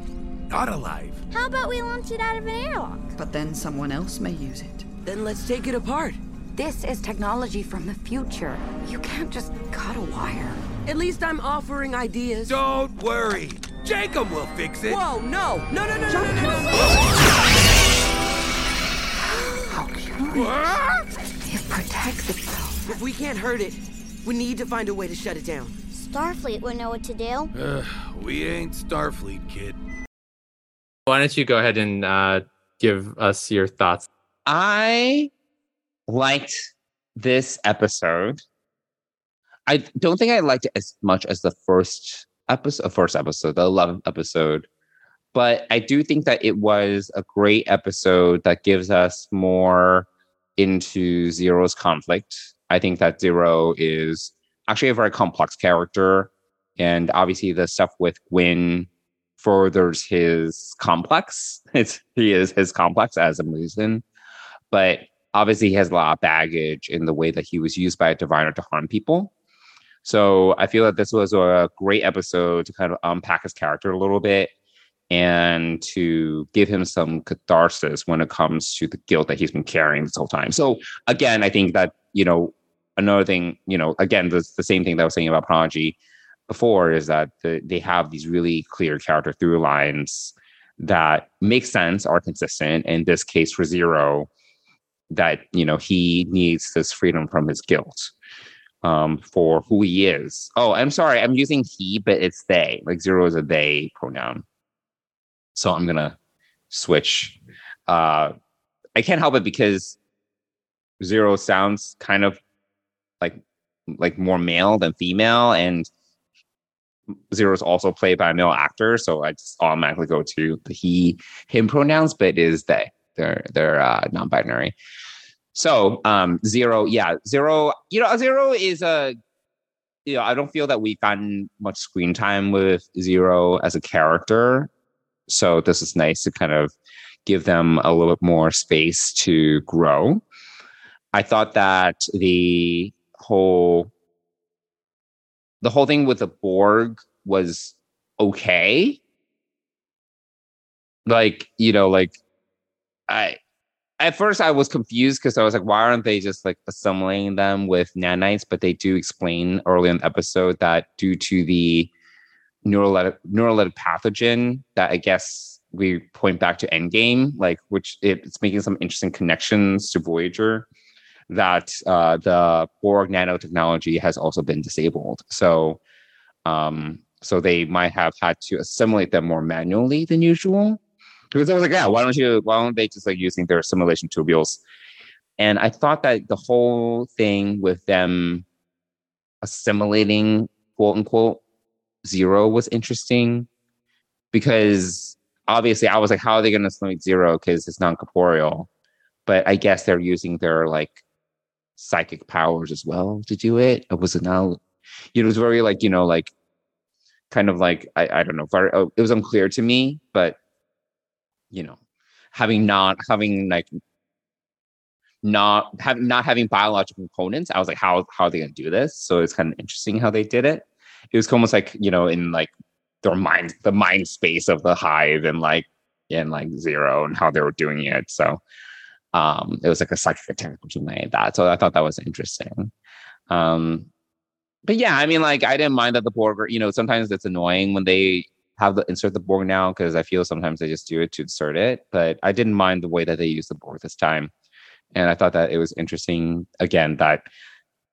not alive. How about we launch it out of an airlock? But then someone else may use it. Then let's take it apart. This is technology from the future. You can't just cut a wire. At least I'm offering ideas. Don't worry. Jankom will fix it. Whoa, no! No, no, no, no, no, no, no! How curious. It protects itself. If we can't hurt it, we need to find a way to shut it down. Starfleet would know what to do. Ugh, we ain't Starfleet, kid. Why don't you go ahead and uh, give us your thoughts? I liked this episode. I don't think I liked it as much as the first episode, first episode, the 11th episode. But I do think that it was a great episode that gives us more into Zero's conflict. I think that Zero is actually a very complex character. And obviously, the stuff with Gwyn furthers his complex. [LAUGHS] It's, he is his complex as a Medusan. But obviously, he has a lot of baggage in the way that he was used by a diviner to harm people. So I feel that this was a great episode to kind of unpack his character a little bit and to give him some catharsis when it comes to the guilt that he's been carrying this whole time. So again, I think that, you know, another thing, you know, again, the, the same thing that I was saying about Prodigy before is that the, they have these really clear character through lines that make sense, are consistent. In this case for Zero, that, you know, he needs this freedom from his guilt um, for who he is. Oh, I'm sorry, I'm using he, but it's they. Like zero is a they pronoun. So I'm gonna switch. Uh, I can't help it because zero sounds kind of like like more male than female, and zero is also played by a male actor. So I just automatically go to the he him pronouns, but it is they. They're they're uh, non-binary. So um zero, yeah, zero, you know, zero is a you know, I don't feel that we've gotten much screen time with Zero as a character. So this is nice to kind of give them a little bit more space to grow. I thought that the whole the whole thing with the Borg was okay. Like, you know, like I at first I was confused because I was like, why aren't they just like assimilating them with nanites? But they do explain early in the episode that due to the neurolytic pathogen that I guess we point back to Endgame, like which it, it's making some interesting connections to Voyager. That uh, the Borg nanotechnology has also been disabled. So, um, so they might have had to assimilate them more manually than usual because I was like, yeah, why don't you? Why don't they just like using their assimilation tubules? And I thought that the whole thing with them assimilating quote unquote zero was interesting because obviously I was like, how are they going to assimilate zero because it's non corporeal? But I guess they're using their like psychic powers as well to do it. It was now, it was very like you know like kind of like I, I don't know, very, oh, it was unclear to me, but you know, having not having like not having not having biological components, I was like, how how are they gonna do this? So it's kind of interesting how they did it. It was almost like, you know, in like their mind the mind space of the hive and like in like zero and how they were doing it. So um it was like a psychic attack or something like that. So I thought that was interesting. Um but yeah, I mean like I didn't mind that the Borg, were, you know, sometimes it's annoying when they have the insert the Borg now because I feel sometimes they just do it to insert it. But I didn't mind the way that they used the Borg this time, and I thought that it was interesting. Again, that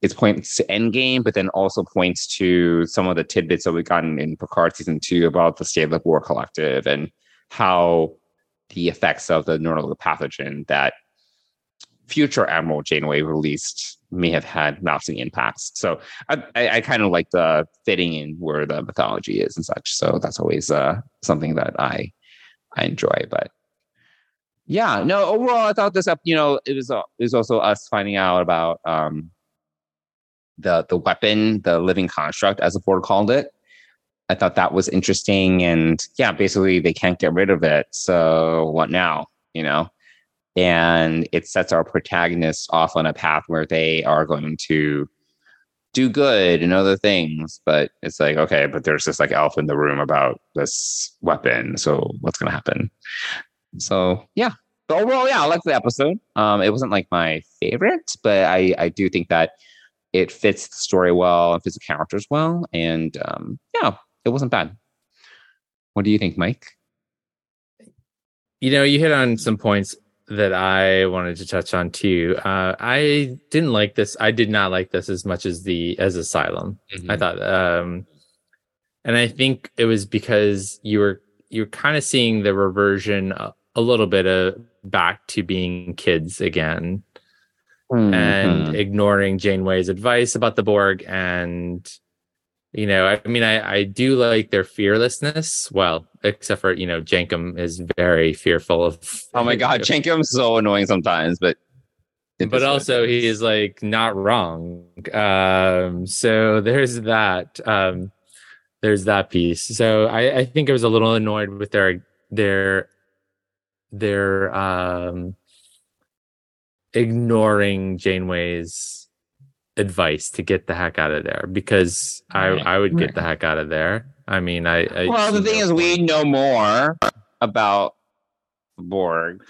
it points to Endgame, but then also points to some of the tidbits that we've gotten in Picard season two about the state of the Borg collective and how the effects of the neural pathogen that future Admiral Janeway released may have had lasting impacts. So I, I, I kind of like the fitting in where the mythology is and such. So that's always uh, something that I I enjoy. But yeah, no, overall, I thought this up. You know, it was uh, it was also us finding out about um, the the weapon, the living construct, as the Borg called it. I thought that was interesting, and yeah, basically they can't get rid of it. So what now? You know, and it sets our protagonists off on a path where they are going to do good and other things but it's like okay but there's this like elf in the room about this weapon so what's going to happen so yeah overall yeah i liked the episode um it wasn't like my favorite but i i do think that it fits the story well and fits the characters well and um yeah it wasn't bad what do you think mike you know you hit on some points that I wanted to touch on too. Uh, I didn't like this. I did not like this as much as the as Asylum. Mm-hmm. I thought, um, and I think it was because you were you're kind of seeing the reversion a, a little bit of back to being kids again and Mhm. ignoring Janeway's advice about the Borg and you know, I mean I I do like their fearlessness. Well, except for, you know, Jankom is very fearful of oh my god, [LAUGHS] Jankom's so annoying sometimes, but but also he is like not wrong. Um so there's that. Um there's that piece. So I, I think I was a little annoyed with their their their um ignoring Janeway's advice to get the heck out of there because Right, I I would right. get the heck out of there. I mean I, I well, the thing no is, we know more about Borg.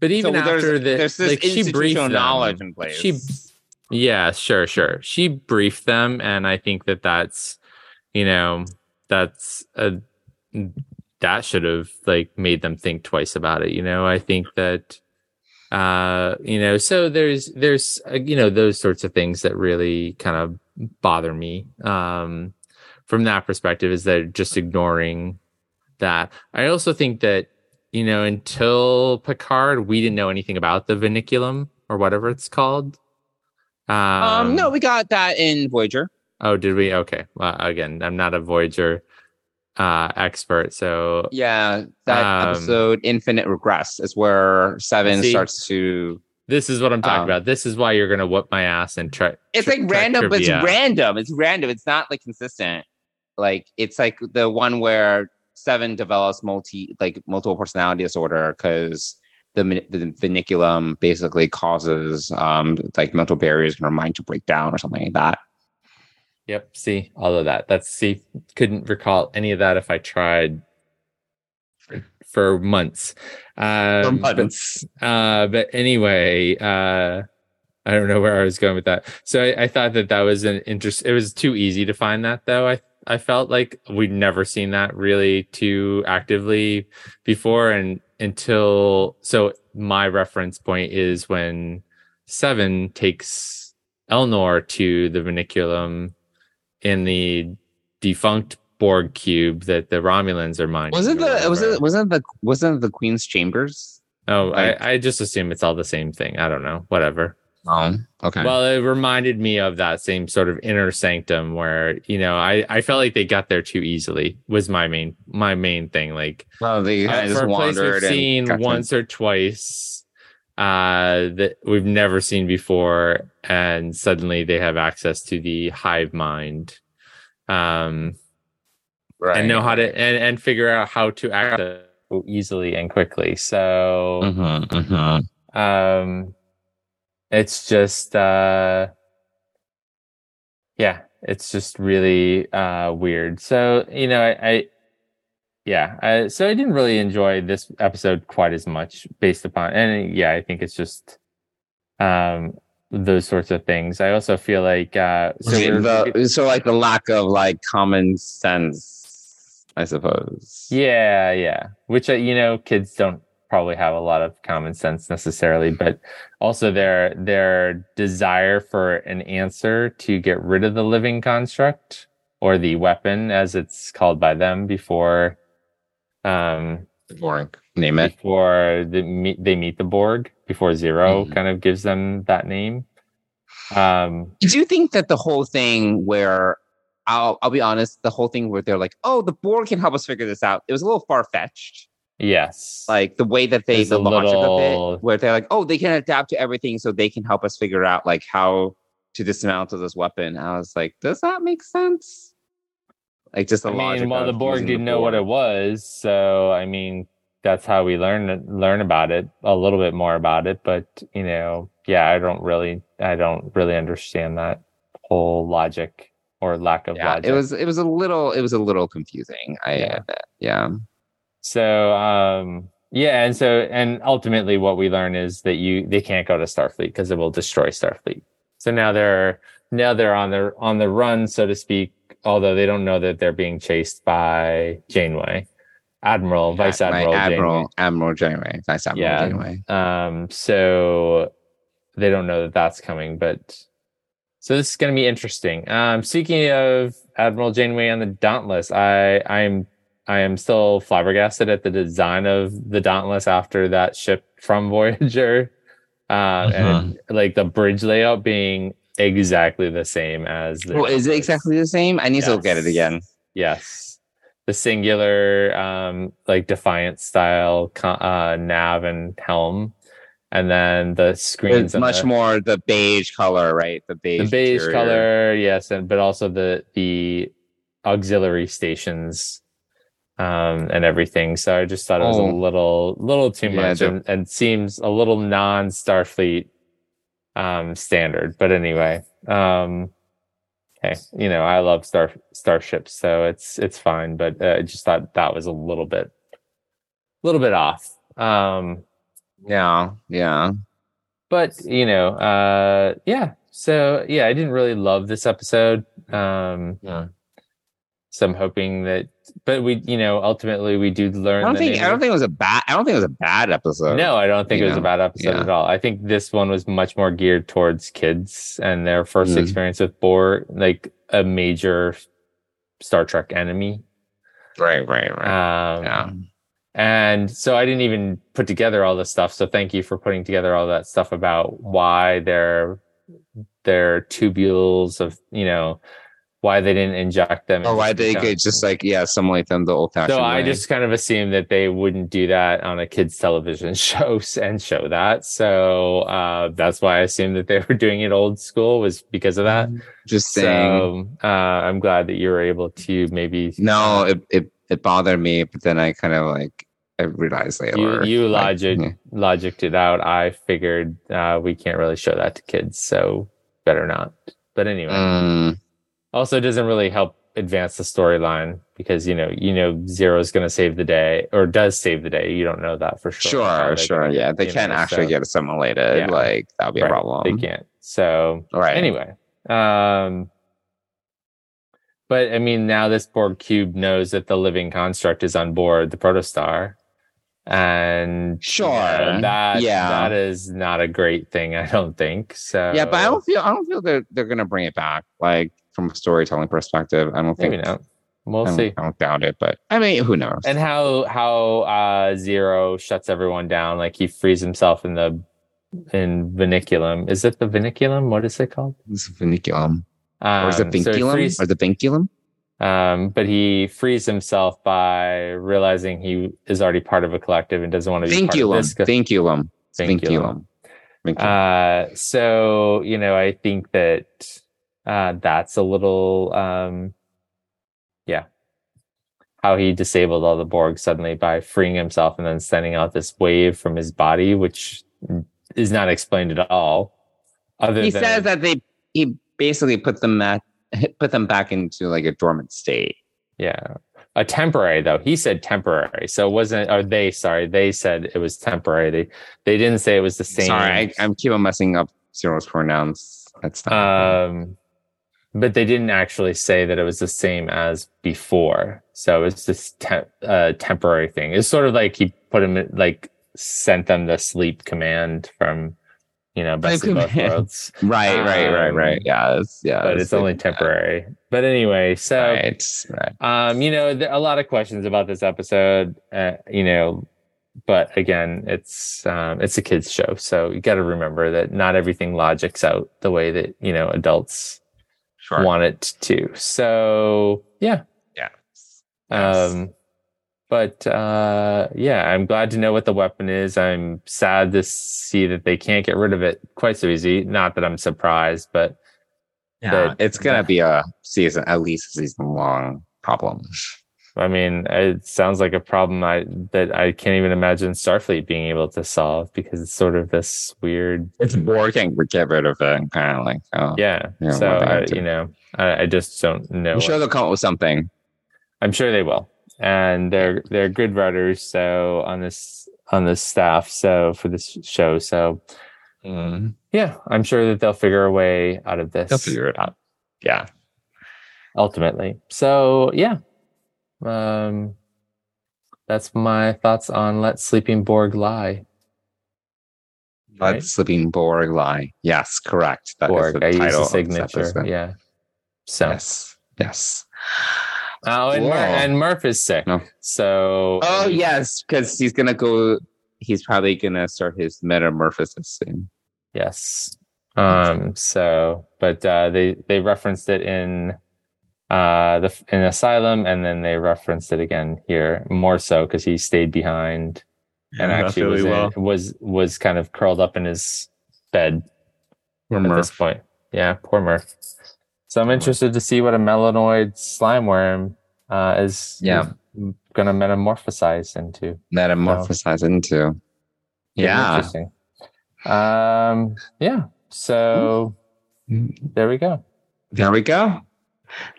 but even So there's- after the there's this like she briefed institutional them. knowledge in place. She yeah, sure, sure. She briefed them, and I think that that's, you know, that's a that should have like made them think twice about it. You know, I think that, uh, you know, so there's there's uh, you know those sorts of things that really kind of bother me. Um, from that perspective, is that just ignoring that. I also think that you know until Picard, we didn't know anything about the Vinculum or whatever it's called. Um, um, no, we got that in Voyager. Oh, did we? Okay. Well, again, I'm not a Voyager uh, expert, so Yeah, that Um, episode "Infinite Regress" is where Seven See? starts to. this is what I'm talking Um, about. This is why you're gonna whoop my ass and try. It's tri- like random, but it's random. It's random. It's not like consistent. Like it's like the one where Seven develops multi like multiple personality disorder because the the vinculum basically causes um like mental barriers in her mind to break down or something like that. Yep. See all of that. That's see. Couldn't recall any of that if I tried for, for months. Um, but- months. uh, but anyway, uh, I don't know where I was going with that. So I, I thought that that was an interest. It was too easy to find that though. I I felt like we'd never seen that really too actively before, and until so my reference point is when Seven takes Elnor to the Vinculum in the defunct Borg cube that the Romulans are mining. Was it or the was whatever. it wasn't the wasn't the Queen's chambers? Oh, Like- I, I just assume it's all the same thing. I don't know. Whatever. Oh, okay. Well, it reminded me of that same sort of inner sanctum where, you know, I, I felt like they got there too easily was my main my main thing. Like well, they uh, just for a place wandered we've seen to- once or twice uh that we've never seen before and suddenly they have access to the hive mind um right. and know how to and, and figure out how to act easily and quickly so Mhm, mhm. um it's just uh yeah it's just really uh weird so you know i, I yeah I, so i didn't really enjoy this episode quite as much based upon and yeah i think it's just um those sorts of things i also feel like uh so the- so like the lack of like common sense, I suppose. Yeah, yeah. Which uh, you know, kids don't probably have a lot of common sense necessarily, but also their their desire for an answer to get rid of the living construct or the weapon, as it's called by them, before um Borg, name it. before the meet, they meet the Borg, before 0 Mhm. kind of gives them that name. Um, Do you think that the whole thing where I'll I'll be honest, the whole thing where they're like, oh, the Borg can help us figure this out. It was a little far fetched. yes, Like the way that they the logic little- of it, where they're like, oh, they can adapt to everything, so they can help us figure out like how to dismantle this weapon. I was like, does that make sense? Like just the I mean, well, the Borg didn't know what it was, so I mean, that's how we learn learn about it a little bit more about it. But you know, yeah, I don't really, I don't really understand that whole logic or lack of Yeah, logic. it was it was a little it was a little confusing. I Yeah. admit. yeah. so, um, yeah, and so, and ultimately, what we learn is that you they can't go to Starfleet because it will destroy Starfleet. So now they're now they're on the on the run, so to speak. Although they don't know that they're being chased by Janeway, Admiral, Vice Yeah, my Admiral, Janeway. Admiral Admiral Janeway. Vice Admiral Yeah. Janeway. Um, so they don't know that that's coming, but so this is going to be interesting. Um, speaking of Admiral Janeway on the Dauntless, I I'm I am still flabbergasted at the design of the Dauntless after that ship from [LAUGHS] Voyager, uh, and like the bridge layout being exactly the same as. The Well, is it exactly the same? I need to look at it again. Yes. The singular, um, like Defiant style uh, nav and helm, and then the screens. It's much the, more the beige color, right? The beige, the beige interior. color, yes, and but also the the auxiliary stations, um, and everything. So I just thought it was Oh. a little little too much, and, and seems a little non Starfleet um standard. But anyway, um, hey, you know, I love star starships, so it's it's fine. But uh, I just thought that was a little bit, a little bit off. Um, Yeah, yeah. but you know, uh, yeah. So yeah, I didn't really love this episode. Um, Yeah. so I'm hoping that, but we, you know, ultimately we do learn. I don't think I don't think it was a bad. I don't think it was a bad episode. no, I don't think it was a bad episode yeah. at all. I think this one was much more geared towards kids and their first Mm. experience with Borg, like a major Star Trek enemy. Right, right, right. Um, yeah. And so I didn't even put together all this stuff. So thank you for putting together all that stuff about why their their tubules of you know why they didn't inject them. Or why they could just like yeah, assimilate them the old fashioned So I just kind of assumed that they wouldn't do that on a kids television [LAUGHS] show and show that. So uh, that's why I assumed that they were doing it old school was because of that. just saying. So uh, I'm glad that you were able to maybe no, it, it it bothered me, but then I kind of like I realized you later. you like, logic yeah. logicked it out. I figured uh, we can't really show that to kids, so better not. But anyway, Mm, also it doesn't really help advance the storyline because you know you know Zero's going to save the day or does save the day. You don't know that for sure. sure, sure, gonna- yeah. They can't know, actually so- get assimilated. Yeah. Like that'll be a problem. They can't. So Right. anyway, um, but I mean, now this Borg cube knows that the living construct is on board the protostar, and Sure. yeah, that Yeah. that is not a great thing. I don't think so. Yeah, but I don't feel I don't feel they're they're gonna bring it back. Like from a storytelling perspective, I don't think. maybe not. We'll I don't, see. I don't doubt it, but I mean, who knows? And how how uh, Zero shuts everyone down? Like he frees himself in the in Viniculum. Is it the Viniculum? What is it called? It's vinculum, or is it Um, so vinculum, frees- or the vinculum? Um, but he frees himself by realizing he is already part of a collective and doesn't want to be part of Vinculum, this. vinculum, Vinculum. vinculum. Vinculum. Uh, so you know, I think that uh, that's a little, um, yeah, how he disabled all the Borg suddenly by freeing himself and then sending out this wave from his body, which is not explained at all. Other he than says that they he basically put them at put them back into like a dormant state. Yeah. A temporary though. He said temporary. So it wasn't or they sorry, they said it was temporary. They they didn't say it was the same. Sorry, I, I'm keep on messing up Zero's pronouns. That's not. um but they didn't actually say that it was the same as before. So it's this te- uh, temporary thing. It's sort of like he put him in, like sent them the sleep command from you know best of both command. worlds. [LAUGHS] right, right, right, um, right. Yeah, it's, yeah. But it's only temporary. But anyway, so Right, right. um, you know, there, a lot of questions about this episode. Uh, you know, but again, it's um, it's a kids show, so you got to remember that not everything logics out the way that you know adults Sure. want it to. So yeah, Yeah. um, but uh, yeah, I'm glad to know what the weapon is. I'm sad to see that they can't get rid of it quite so easy. Not that I'm surprised, but Yeah, that- it's gonna be a season, at least a season long problem. I mean, it sounds like a problem I that I can't even imagine Starfleet being able to solve because it's sort of this weird. It's working can't get rid of it, kind of like. Oh, Yeah. Yeah, so I, uh, you know, I, I just don't know. I'm sure they'll come up with something. I'm sure they will, and they're they're good writers. So on this on this staff, so for this show, so mm-hmm. yeah, I'm sure that they'll figure a way out of this. They'll figure it out. Yeah. ultimately. So yeah, um, that's my thoughts on "Let Sleeping Borg Lie." Let Right. Sleeping Borg lie. Yes, correct. That is Borg. the I use the signature. Yeah. So Yes. Yes. Oh, and, Mur- and Murf is sick. No. So Oh yes, because he's gonna go. He's probably gonna start his metamorphosis soon. Yes. Um. So, but uh, they they referenced it in uh the in Asylum, and then they referenced it again here more so because he stayed behind and actually really was in- well. was was kind of curled up in his bed Poor at this point. Yeah, poor Murf. So I'm interested to see what a Mellanoid slime worm uh, is Yeah. going to metamorphosize into. Metamorphosize into. Yeah. Interesting. Um. Yeah. So there we go. There we go.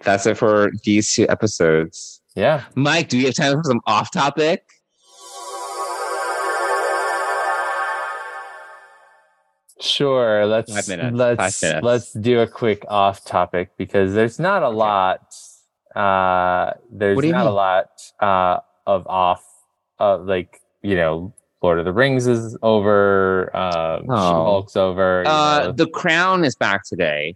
That's it for these two episodes. Yeah. Mike, do you have time for some off topic? Sure. Let's Five minutes, let's let's do a quick off topic because there's not a lot. Uh, there's What do you not a lot uh of off. Uh, like you know, Lord of the Rings is over. Um, Oh. She-Hulk's over. Uh, know. The Crown is back today.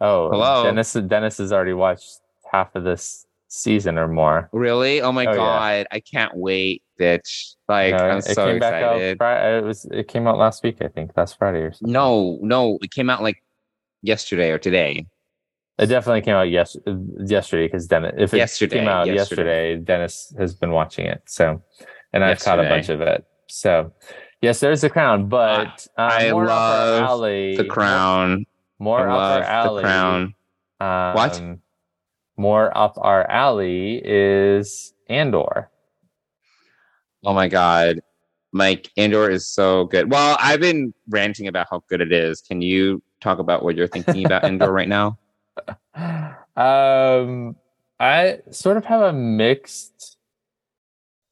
Oh, hello? Dennis. Dennis has already watched half of this season or more. Really? Oh my Oh, yeah. god! I can't wait, bitch! Like No, I'm it so came back out. excited. It was. It came out last week, I think. Last Friday or something. No, no, it came out like yesterday or today. It definitely came out yes yesterday because Dennis. If it Yesterday, came out yesterday. yesterday. Dennis has been watching it. So, and I've caught a bunch of it. So, yes, there's the crown, but uh, I more up our love The Crown. More, I up our alley. The Crown. Um, What? More up our alley is Andor. Oh my god, Mike Andor is so good. Well, I've been ranting about how good it is. Can you talk about what you're thinking about Andor right now? [LAUGHS] Um, I sort of have a mixed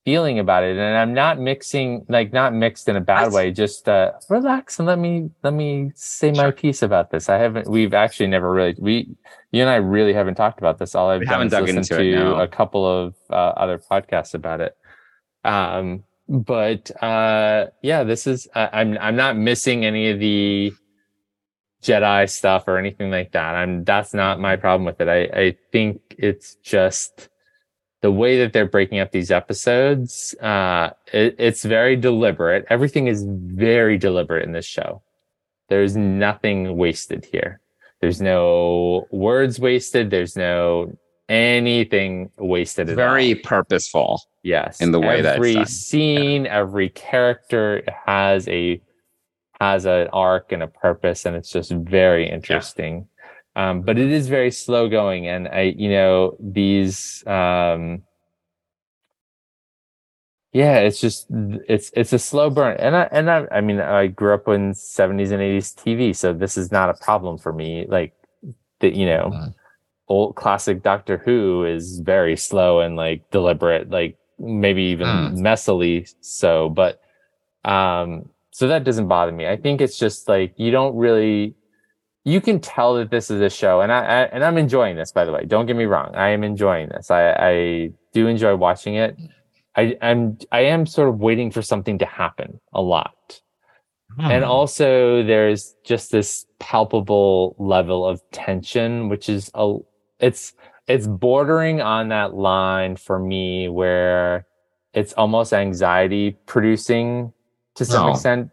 feeling about it, and I'm not mixing, like not mixed in a bad way. Just uh, relax and let me let me say my piece about this. I haven't. We've actually never really we you and I really haven't talked about this. All I've We done is listened to a couple of uh, other podcasts about it. Um, but uh, yeah, this is. Uh, I'm I'm not missing any of the Jedi stuff or anything like that. I'm that's not my problem with it. I, I think it's just the way that they're breaking up these episodes. Uh, it, it's very deliberate. Everything is very deliberate in this show. There's nothing wasted here. There's no words wasted. There's no anything wasted at all. Very purposeful. Yes. in the way that every scene, every character has a has an arc and a purpose, and it's just very interesting. Um, but it is very slow going, and I, you know, these, um, yeah, it's just it's it's a slow burn, and I and I, I mean, I grew up in seventies and eighties TV, so this is not a problem for me. Like that, you know, old classic Doctor Who is very slow and like deliberate, like maybe even Hmm. messily so, but um so that doesn't bother me. I think it's just like you don't really you can tell that this is a show and I, I and I'm enjoying this by the way. Don't get me wrong. I am enjoying this. I I do enjoy watching it. I I'm I am sort of waiting for something to happen a lot. And hmm. also there's just this palpable level of tension, which is a, it's, it's bordering on that line for me where it's almost anxiety producing to some Oh. extent.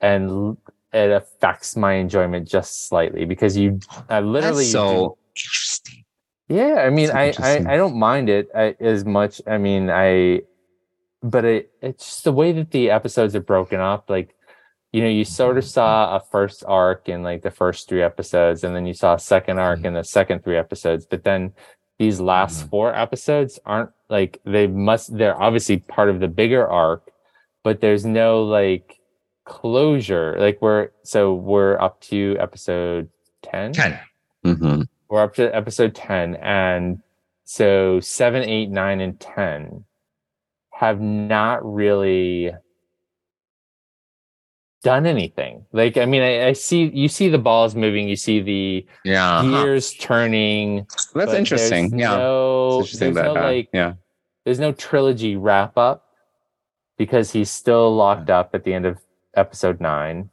And it affects my enjoyment just slightly because you, I literally, That's so interesting. yeah, I mean, I, I. I don't mind it I, as much. I mean, I, but it it's just the way that the episodes are broken up. Like, you know, you sort of saw a first arc in like the first three episodes, and then you saw a second arc in the second three episodes. But then these last four episodes aren't like they must. They're obviously part of the bigger arc, but there's no like closure. Like we're so we're up to episode ten. 10 Mm-hmm. We're up to episode 10. And so seven, eight, nine, and 10 have not really done anything. Like, I mean, I, I see, you see the balls moving, you see the Yeah. gears turning. That's interesting. Yeah. No, It's interesting there's that, no, uh, like, yeah. there's no trilogy wrap up because he's still locked up at the end of episode nine.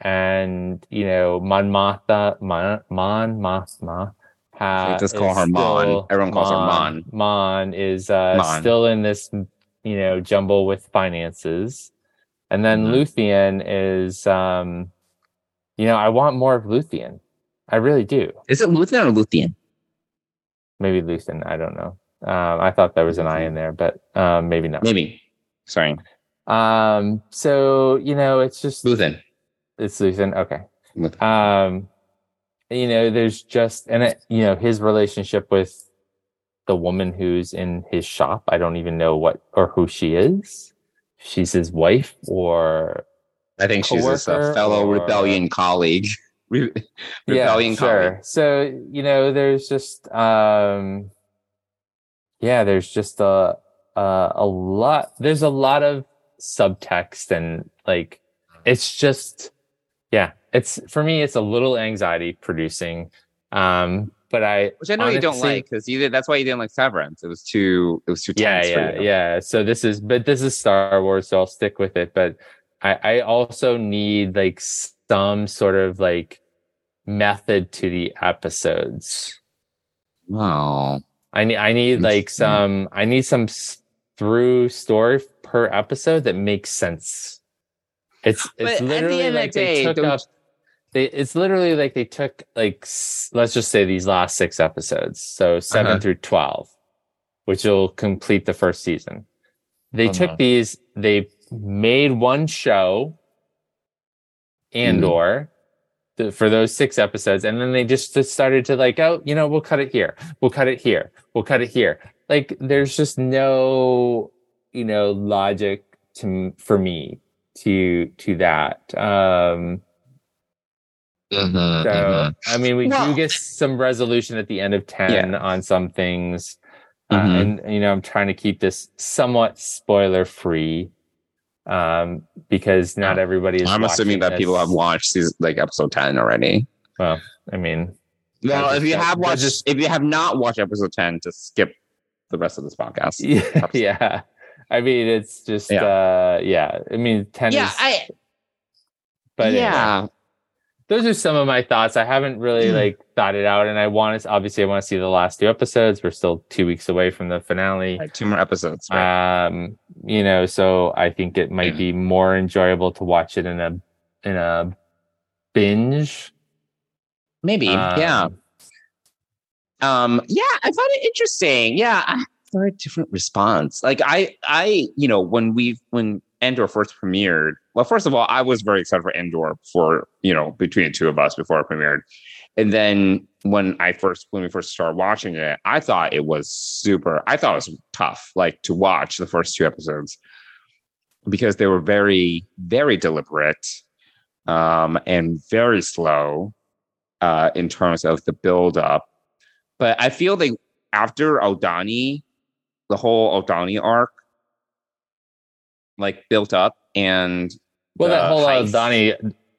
And, you know, Mon Mothma, Mon, Mon Mothma ha- just call her Mon. Everyone calls her Mon. Mon is uh, Mon. still in this, you know, jumble with finances, and then Mhm. Luthien is, um, you know, I want more of Luthien. I really do. Is it Luthien or Luthien? Maybe Luthien. I don't know. Um, I thought there was an I in there, but um, maybe not. Maybe. Sorry. Um, so you know, it's just Luthen. it's Luthen. Okay. Um you know there's just and it, you know his relationship with the woman who's in his shop i don't even know what or who she is she's his wife or I think she's a fellow or- rebellion colleague. [LAUGHS] Re- rebellion yeah, sure. colleague. so you know there's just um yeah there's just a a, a lot there's a lot of subtext and like it's just yeah it's for me it's a little anxiety producing um but i Which I know you don't like because you did. That's why you didn't like Severance. It was too. It was too yeah tense yeah yeah so this is but this is star wars so i'll stick with it but i i also need like some sort of like method to the episodes Wow. i need i need like some i need some through story per episode that makes sense it's it's the literally of like the they day, took don't- up they it's literally like they took like let's just say these last six episodes so 7 Uh-huh. through 12 which will complete the first season they Uh-huh. took these they made one show andor th- for those six episodes and then they just, just started to like oh you know we'll cut it here we'll cut it here we'll cut it here like there's just no you know logic to for me to to that um Mhm, so mhm. I mean, we Well- do get some resolution at the end of ten Yeah. on some things, uh, Mhm. and you know, I'm trying to keep this somewhat spoiler free, um, because not Yeah. everybody is. I'm assuming watching that people have watched season, like episode ten already. Well, I mean, Well, I if you have watched, just- if you have not watched episode ten, just skip the rest of this podcast. [LAUGHS] yeah, yeah. I mean, it's just, Yeah. uh, yeah. I mean, ten. Yeah, I but anyway. yeah. those are some of my thoughts. I haven't really Mm. like thought it out, and I want to obviously I want to see the last two episodes. We're still two weeks away from the finale. Like, two more episodes. Right? Um, you know, so I think it might be more enjoyable to watch it in a in a binge. Maybe. yeah. Um, Um, yeah, I found it interesting. Yeah, I very different response. Like I, I, you know, when we when Andor first premiered, well, first of all, I was very excited for Andor for you know between the two of us before it premiered, and then when I first when we first started watching it, I thought it was super. I thought it was tough, like to watch the first two episodes because they were very very deliberate um, and very slow uh, in terms of the build up. But I feel like after Aldhani, the whole Aldhani arc, like built up and well, that whole heist- Donnie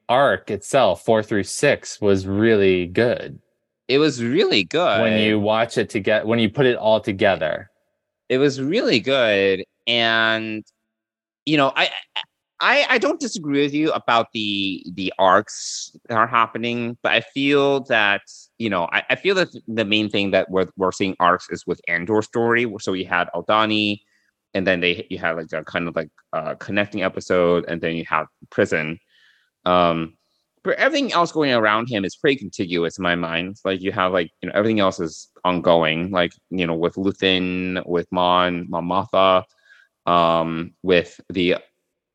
arc itself, four through six, was really good. it was really good when you watch it together, when you put it all together. it was really good and you know i i i don't disagree with you about the the arcs that are happening but i feel that you know i, I feel that the main thing that we're, we're seeing arcs is with andor story so we had aldhani and then they you had like a kind of like uh connecting episode and then you have prison um but everything else going around him is pretty contiguous in my mind. Like you have like you know everything else is ongoing. Like you know with Luthen, with Mon, Mothma, um, with the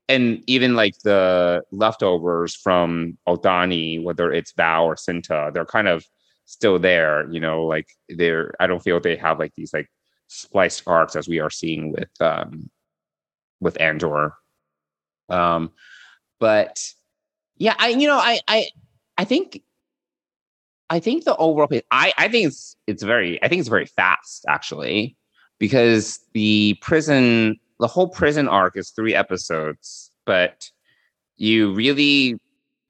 and even like the leftovers from Aldhani, whether it's Vel or Cinta, they're kind of still there. You know, like they're. I don't feel they have like these like spliced arcs as we are seeing with um with Andor. Um, but yeah, I you know I I I think I think the overall pace, I I think it's it's very I think it's very fast actually because the prison the whole prison arc is three episodes, but you really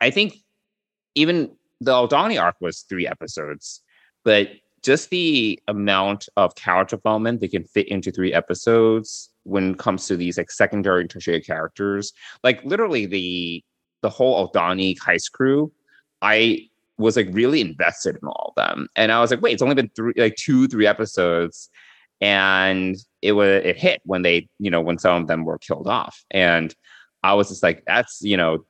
I think even the Aldhani arc was three episodes, but just the amount of character development they can fit into three episodes when it comes to these like secondary and tertiary characters, like literally the the whole Aldhani heist crew, I was like really invested in all of them. And I was like, wait, it's only been three, like two, three episodes, and it was it hit when they, you know, when some of them were killed off, and I was just like, that's you know,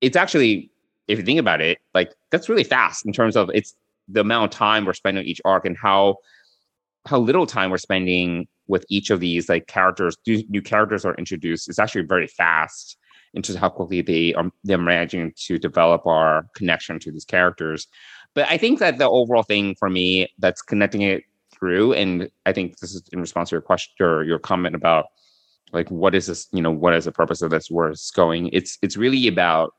it's actually if you think about it, like that's really fast in terms of it's the amount of time we're spending each arc and how how little time we're spending with each of these like characters new characters are introduced is actually very fast in terms of how quickly they are they're managing to develop our connection to these characters. But i think that the overall thing for me that's connecting it through and i think this is in response to your question or your comment about like what is this you know what is the purpose of this where it's going it's it's really about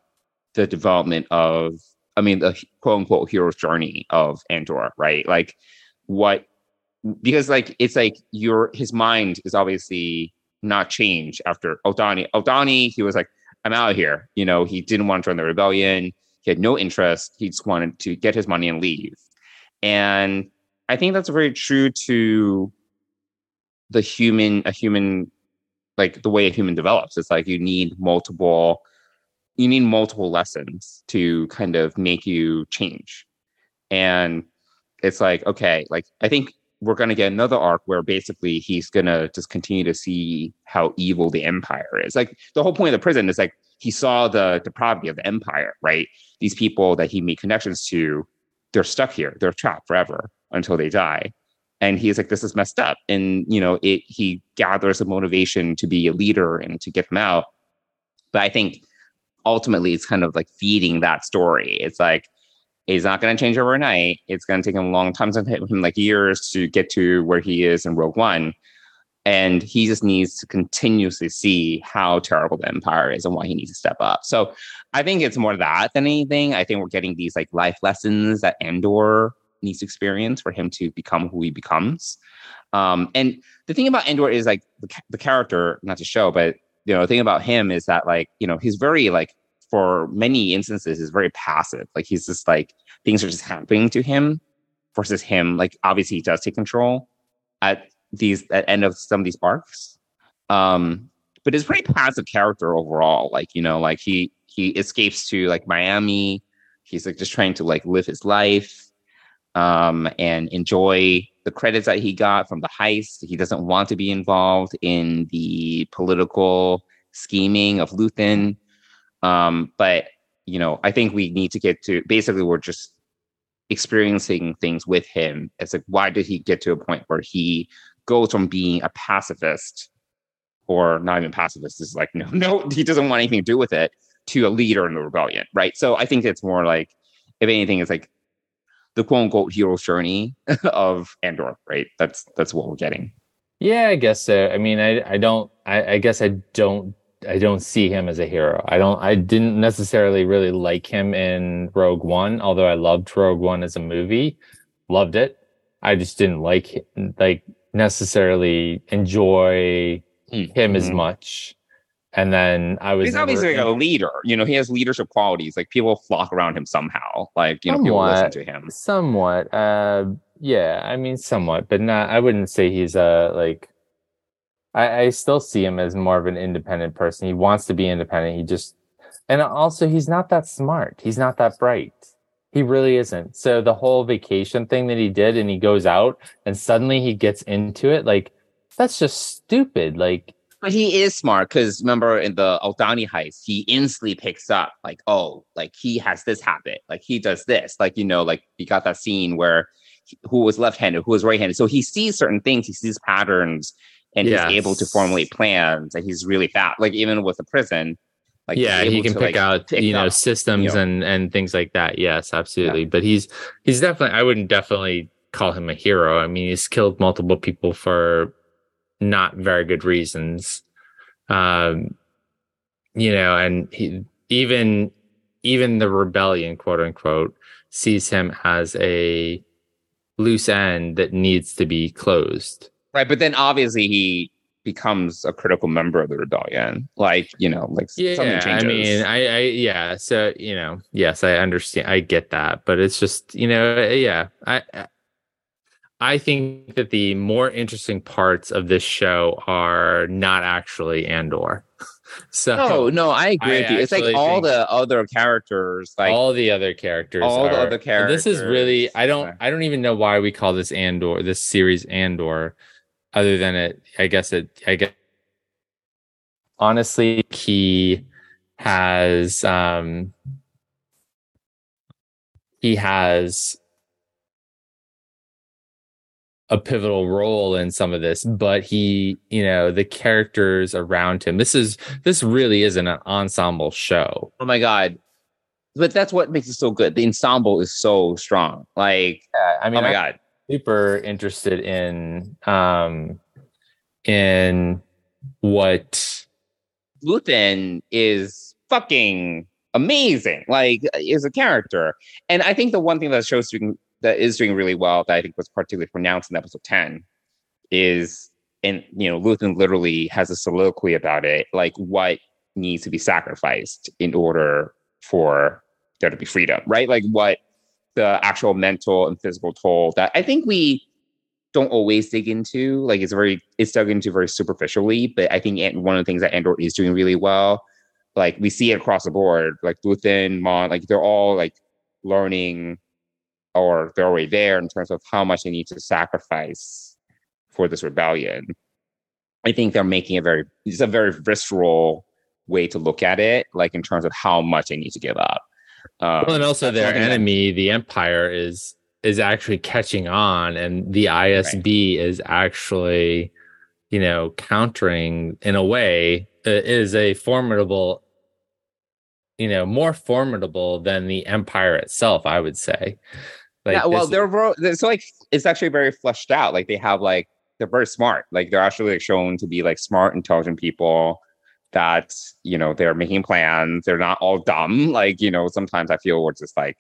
the development of i mean the quote unquote hero's journey of andor right like what because like it's like your his mind is obviously not changed after Aldhani. Aldhani, he was like, I'm out of here. You know, he didn't want to join the rebellion. He had no interest. He just wanted to get his money and leave. And I think that's very true to the human, a human, like the way a human develops. It's like you need multiple, you need multiple lessons to kind of make you change. And it's like, okay, like I think we're going to get another arc where basically he's going to just continue to see how evil the empire is. Like the whole point of the prison is like he saw the depravity of the empire, right? These people that he made connections to, they're stuck here, they're trapped forever until they die. And he's like, this is messed up. And, you know, it, he gathers a motivation to be a leader and to get them out. But I think ultimately it's kind of like feeding that story. It's like, He's not going to change overnight. It's going to take him a long time, to him like years to get to where he is in Rogue One. And he just needs to continuously see how terrible the Empire is and why he needs to step up. So I think it's more that than anything. I think we're getting these like life lessons that Andor needs experience for him to become who he becomes. Um, and the thing about Andor is like the, the character, not to show, but you know, the thing about him is that like, you know, he's very like for many instances is very passive. Like he's just like things are just happening to him versus him. Like obviously he does take control at these at end of some of these arcs. Um, but it's pretty passive character overall. Like, you know, like he he escapes to like Miami. He's like just trying to like live his life um and enjoy the credits that he got from the heist. He doesn't want to be involved in the political scheming of Luthen. Um, but you know, I think we need to get to basically we're just experiencing things with him. It's like why did he get to a point where he goes from being a pacifist or not even pacifist is like [LAUGHS] no no he doesn't want anything to do with it to a leader in the rebellion, right? So I think it's more like if anything, it's like the quote unquote hero's journey [LAUGHS] of Andor, right? That's that's what we're getting. Yeah, I guess so. I mean, I I don't I, I guess I don't I don't see him as a hero. I don't I didn't necessarily really like him in Rogue One, although I loved Rogue One as a movie. Loved it. I just didn't like like necessarily enjoy mm-hmm. him as much. And then I was He's obviously like a leader. You know, he has leadership qualities. Like people flock around him somehow. Like, you know, somewhat, people listen to him. Somewhat. Uh yeah, I mean somewhat, but not I wouldn't say he's a like I, I still see him as more of an independent person. He wants to be independent. He just, and also he's not that smart. He's not that bright. He really isn't. So the whole vacation thing that he did and he goes out and suddenly he gets into it, like, that's just stupid. Like, but he is smart because remember in the Aldhani heist, he instantly picks up like, oh, like he has this habit, like he does this, like you know, like he got that scene where he, who was left-handed, who was right-handed. So he sees certain things, he sees patterns, and yes. he's able to formulate plans and he's really fast like even with the prison like yeah he can to, pick like, out pick you know up, systems you know. and and things like that yes absolutely yeah. but he's he's definitely i wouldn't definitely call him a hero i mean he's killed multiple people for not very good reasons um you know and he even even the rebellion quote unquote sees him as a loose end that needs to be closed Right. But then obviously he becomes a critical member of the rebellion. Like, you know, like yeah, something changes. I mean, I, I, yeah. So, you know, yes, I understand. I get that, but it's just, you know, yeah, I, I think that the more interesting parts of this show are not actually Andor. [LAUGHS] So No, no, I agree I with you. It's like all the other characters, like all the other characters all the other and this is really i don't i don't even know why we call this andor this series andor other than it i guess it i guess honestly he has um he has a pivotal role in some of this but he you know the characters around him this is this really isn't an ensemble show oh my god. But that's what makes it so good. The ensemble is so strong. Like, i mean oh my I'm god. super interested in um in what Luthen is fucking amazing. Like, is a character, and I think the one thing that shows doing that is doing really well that I think was particularly pronounced in episode ten is, and you know, Luthen literally has a soliloquy about it, like what needs to be sacrificed in order for there to be freedom, right? Like what the actual mental and physical toll that I think we don't always dig into. Like it's very it's dug into very superficially, but I think one of the things that Andor is doing really well, like we see it across the board, like Luthen, Mon, like they're all like learning or they're already there in terms of how much they need to sacrifice for this rebellion. I think they're making a very it's a very visceral way to look at it, like in terms of how much they need to give up. Um, well and also their thing that- enemy the empire is is actually catching on and the isb is actually you know countering in a way uh, is a formidable you know more formidable than the empire itself i would say like yeah, well, they're ro- it's like it's actually very fleshed out. Like they have like they're very smart. Like they're actually like shown to be like smart, intelligent people that you know they're making plans. They're not all dumb. [LAUGHS] Like you know, sometimes I feel it's just like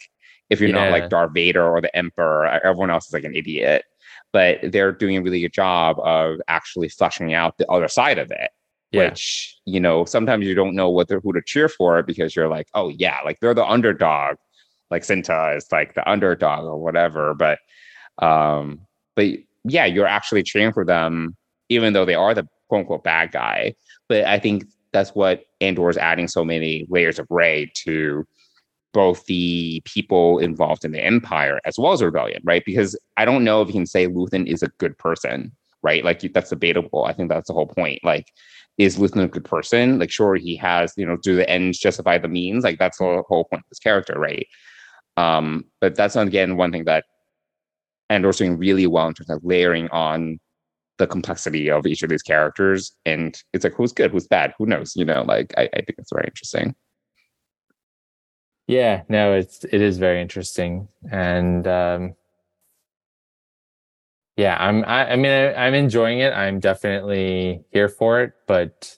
if you're not like Darth Vader or the Emperor, everyone else is like an idiot. But they're doing a really good job of actually fleshing out the other side of it. Yeah. Which you know, sometimes you don't know what they're, who to cheer for because you're like, oh yeah, like they're the underdog like Cinta is like the underdog or whatever. But um, but yeah, you're actually cheering for them, even though they are the quote unquote bad guy. But I think that's what Andor is adding so many layers of gray to both the people involved in the empire as well as rebellion, right? Because I don't know if you can say Luthen is a good person, right? Like that's debatable. I think that's the whole point. Like, is Luthen a good person? Like, sure, he has, you know, do the ends justify the means? Like, that's the whole point of this character, right? Um, but that's not again one thing that Andor's doing really well in terms of layering on the complexity of each of these characters. And it's like, who's good, who's bad, who knows? You know, like I, I think it's very interesting. Yeah, no, it's it is very interesting, and um, yeah, I'm. I, I mean, I, I'm enjoying it. I'm definitely here for it, but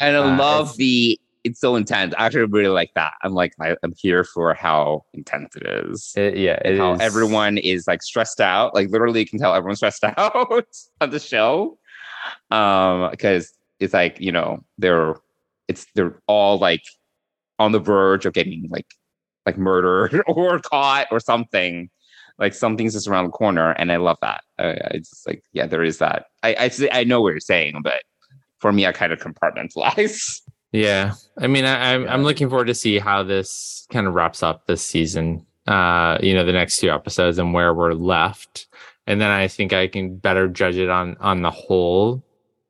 And I Uh, love the it's so intense. I actually really like that. I'm like, I, I'm here for how intense it is. it, yeah, it how is- everyone is like stressed out. Like literally, you can tell everyone's [LAUGHS] stressed out on the show. Um, because it's like you know they're it's they're all like on the verge of getting like like murdered [LAUGHS] or caught or something. Like something's just around the corner, and I love that. I, I just like yeah, there is that. I I I know what you're saying, but for me, I kind of compartmentalize. [LAUGHS] Yeah, I mean, I, I'm I'm looking forward to see how this kind of wraps up this season. Uh, you know, the next two episodes and where we're left, and then I think I can better judge it on on the whole,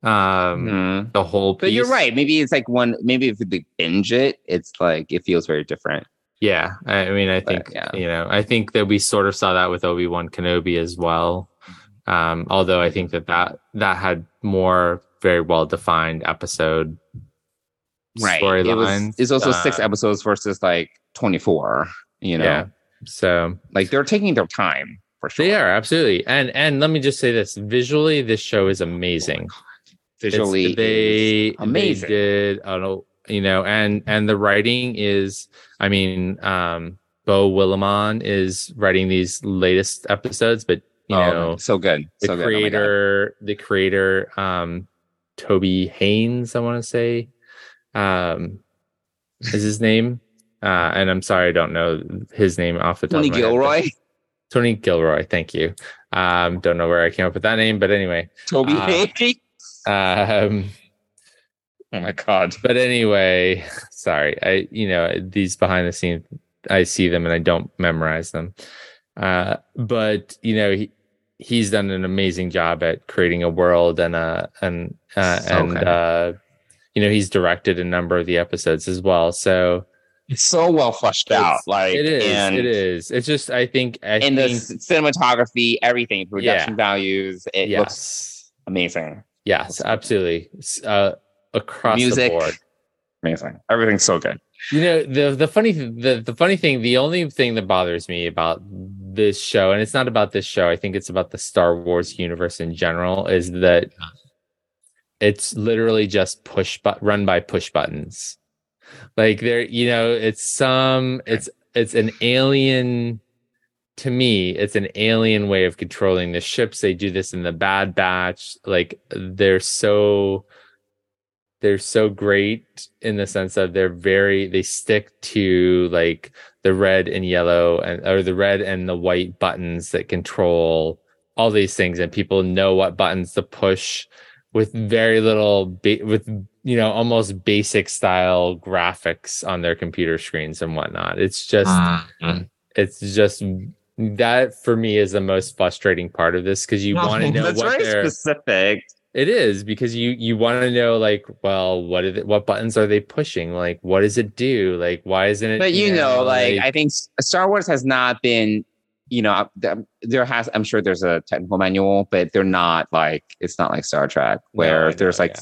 um, Mhm. the whole. Piece. But you're right. Maybe it's like one. Maybe if they binge it, it's like it feels very different. Yeah, I I mean, I think yeah. you know, I think that we sort of saw that with Obi Wan Kenobi as well. Um, although I think that that that had more very well defined episode right. It was it's also six Uh, episodes versus like 24 you know? Yeah. So like they're taking their time for sure. they are absolutely, and and let me just say this: visually, this show is amazing. It's- visually they is amazing. They did, I don't know, you know, and and the writing is, I mean, um, Beau Willimon is writing these latest episodes, but you Oh, know, so good the so good. Oh creator, the creator, um, Toby Haynes, I want to say, um, is his name. Uh, and I'm sorry, I don't know his name off the top tony of my head, gilroy Tony Gilroy, thank you. Um, don't know where I came up with that name, but anyway, toby Uh, um, Oh my god. But anyway, sorry. I you know these behind the scenes, I see them and I don't memorize them. Uh, but you know he he's done an amazing job at creating a world and uh and uh, and uh, you know he's directed a number of the episodes as well. So It's so well fleshed out. Like it is, and it is. It's just I think I in the cinematography, everything, production Yeah. values, it looks amazing. yes, absolutely. Uh, across Music, the board. amazing. Everything's so good. You know the the funny the the funny thing the only thing that bothers me about this show and it's not about this show I think it's about the Star Wars universe in general is that it's literally just push but run by push buttons. Like there you know it's some it's it's an alien to me it's an alien way of controlling the ships. They do this in the bad batch. Like they're so they're so great in the sense of they're very they stick to like the red and yellow and or the red and the white buttons that control all these things and people know what buttons to push with very little ba- with you know almost basic style graphics on their computer screens and whatnot it's just Mm-hmm. it's just that for me is the most frustrating part of this because you want to know what very specific. it is because you you want to know like well what are what buttons are they pushing like what does it do like why isn't it But you know, like, I think Star Wars has not been, you know, there has. I'm sure there's a technical manual, but they're not like it's not like Star Trek where I there's know, like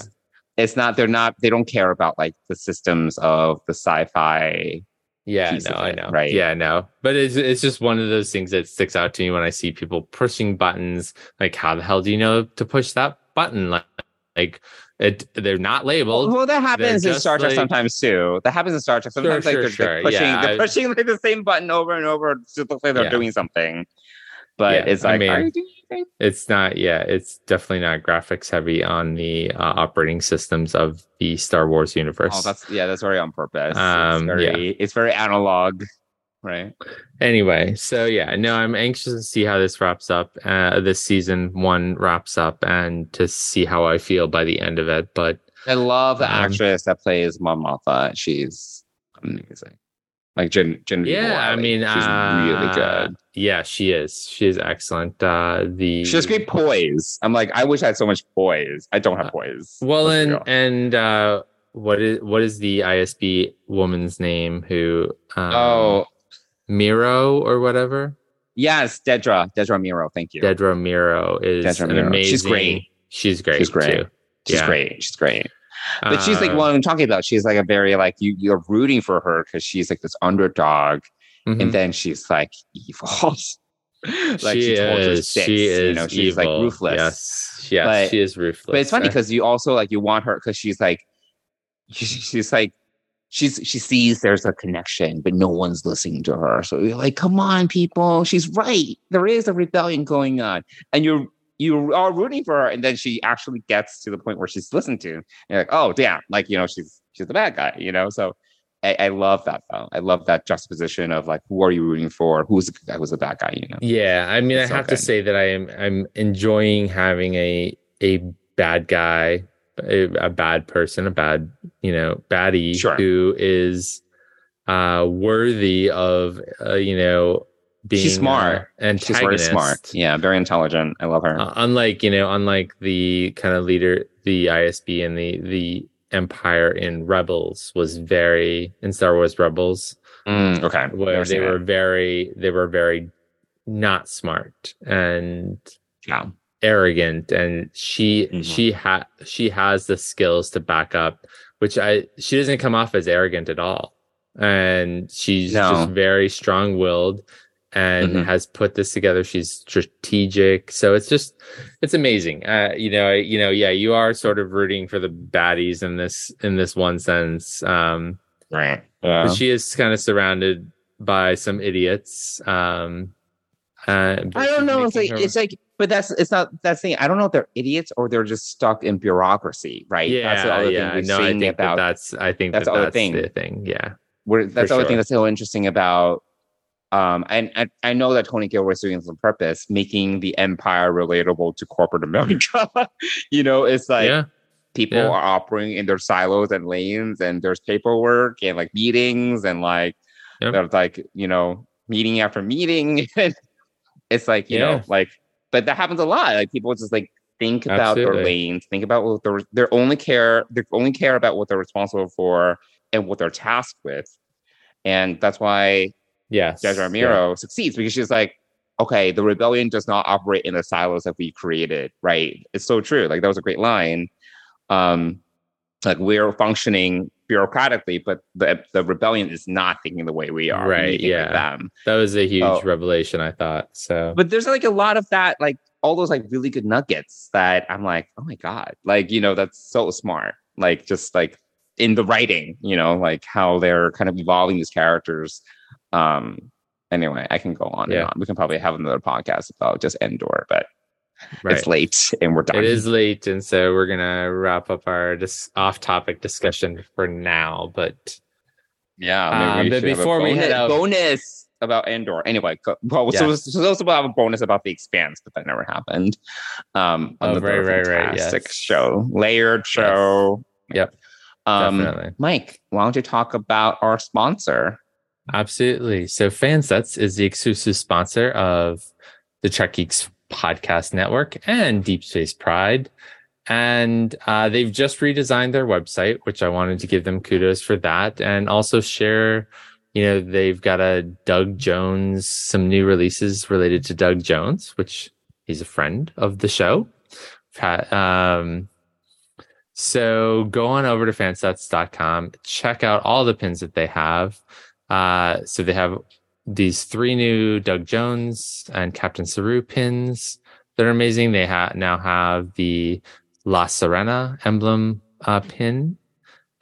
it's not. They're not. They don't care about like the systems of the sci-fi. yeah no of I know right? yeah no but it's it's just one of those things that sticks out to me when I see people pushing buttons like how the hell do you know to push that button like like it they're not labeled Well, that happens in Star Trek like- sometimes too. That happens in Star Trek sometimes. Sure, like sure, they're, they're pushing, Yeah, they're I- pushing like the same button over and over to look like they're Yeah. doing something. But Yeah, it's I like, mean, are you doing anything? it's not yeah it's definitely not graphics heavy on the uh, operating systems of the Star Wars universe Oh, that's yeah, that's very on purpose. Um, it's very, it's very analog, right? anyway so yeah no i'm anxious to see how this wraps up uh this season one wraps up and to see how i feel by the end of it but I love the Um, actress that plays Mon Mothma. She's amazing. Like Jen, Genevieve yeah i mean she's really uh, good. yeah she is she is excellent uh the She has great poise. I'm like, I wish I had so much poise. I don't have poise. well Let's and and uh what is what is the isb woman's name who um, oh meero or whatever yes, Dedra, Dedra Meero. Thank you. dedra meero is Dedra an Meero. amazing She's great. she's great She's great. too. She's Yeah. great. She's great. But she's like Uh, what I'm talking about. She's like a very like you. You're rooting for her because she's like this underdog, mhm. and then she's like evil. [LAUGHS] like she, her is. six, she is. You know, she's like ruthless. Yes, yes, But- she is ruthless. But it's funny [LAUGHS] Uh, because you also like you want her because she's like [LAUGHS] she's like she's she sees there's a connection, but no one's listening to her. So you're like, come on, people, she's right. There is a rebellion going on, and you're you are rooting for her, and then she actually gets to the point where she's listened to. And you're like, oh damn, like you know, she's she's the bad guy, you know. So I, I love that though. I love that juxtaposition of like, who are you rooting for? Who's the guy? Who's the bad guy? You know. yeah, I mean, It's I have to say that I am I'm enjoying having a a bad guy, a, a bad person, a bad you know baddie Sure. who is uh worthy of uh, you know being She's smart. and She's very smart. Yeah, very intelligent. I love her. Uh, unlike you know, unlike the kind of leader, the ISB and the the Empire in Rebels was very in Star Wars Rebels, Mm, okay. where they were it. very they were very not smart and Yeah. Arrogant, and she Mhm. she had she has the skills to back up, which I she doesn't come off as arrogant at all, and she's No. just very strong willed and Mhm. has put this together. She's strategic, so it's just it's amazing. Uh, you know, you know, yeah, you are sort of rooting for the baddies in this in this one sense. Um, Right. but she is kind of surrounded by some idiots. Um, uh, I don't know. It's like her- it's like, but that's it's not that's the thing. I don't know if they're idiots or they're just stuck in bureaucracy, right? yeah, that's the other yeah. thing we're No, I think that about. that's I think that's that the other that's thing. the thing. Yeah, We're, that's the other thing that's so interesting about. Um, and, and I know that Tony Gilroy is doing this on purpose, making the empire relatable to corporate America. [LAUGHS] you know, it's like yeah, people Yeah. are operating in their silos and lanes, and there's paperwork and like meetings and like Yep. like you know meeting after meeting. [LAUGHS] it's like you know like, but that happens a lot. Like people just like think about their Absolutely. lanes, think about what they're they're only care they only care about what they're responsible for and what they're tasked with, and that's why Yes. Judge yeah. Ramiro succeeds because she's like, okay, the rebellion does not operate in the silos that we created, right? It's so true. Like that was a great line. Um, like we're functioning bureaucratically, but the the rebellion is not thinking the way we are. Right, yeah. That was a huge Oh. revelation, I thought. So But there's like a lot of that, like all those like really good nuggets that I'm like, oh my god, like you know, that's so smart. Like just like in the writing, you know, like how they're kind of evolving these characters. Um, anyway, I can go on Yeah. and on. We can probably have another podcast about just Andor, but right. it's late and we're done. It is late, and so we're gonna wrap up our dis- off-topic discussion for now. But Yeah, Um, maybe we but should have a before we bonus, head out- bonus about Andor. Anyway, go, well, so, Yes. so those will have a bonus about the Expanse, but that never happened. Um, Oh, another right, right, right, fantastic yes. show, layered show. Yep, Um, definitely. Mike, why don't you talk about our sponsor? absolutely. So, Fansets is the exclusive sponsor of the Trek Geeks podcast network and Deep Space Pride. And uh, they've just redesigned their website, which I wanted to give them kudos for that, and also share. You know, they've got a Doug Jones, some new releases related to Doug Jones, which he's a friend of the show. Um, so go on over to fansets.com, check out all the pins that they have. Uh, so they have these three new Doug Jones and Captain Saru pins. They're amazing. They ha- now have the La Sirena emblem uh, pin,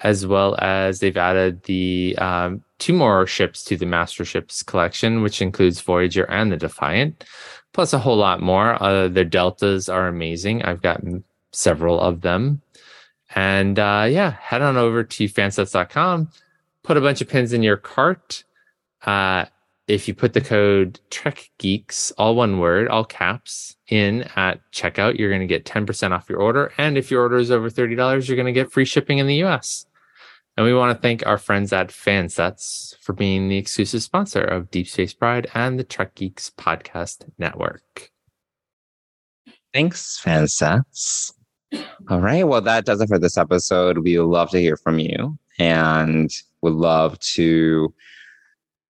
as well as they've added the um, two more ships to the Master Ships collection, which includes Voyager and the Defiant, plus a whole lot more. Uh, their deltas are amazing. I've gotten several of them. And uh, yeah, head on over to fansets.com, put a bunch of pins in your cart. Uh, if you put the code Trek Geeks, all one word, all caps, in at checkout, you're going to get 10% off your order. And if your order is over $30, you're going to get free shipping in the US. And we want to thank our friends at Fansets for being the exclusive sponsor of Deep Space Pride and the Trek Geeks podcast network. Thanks, fansets. All right. Well, that does it for this episode. We would love to hear from you and would love to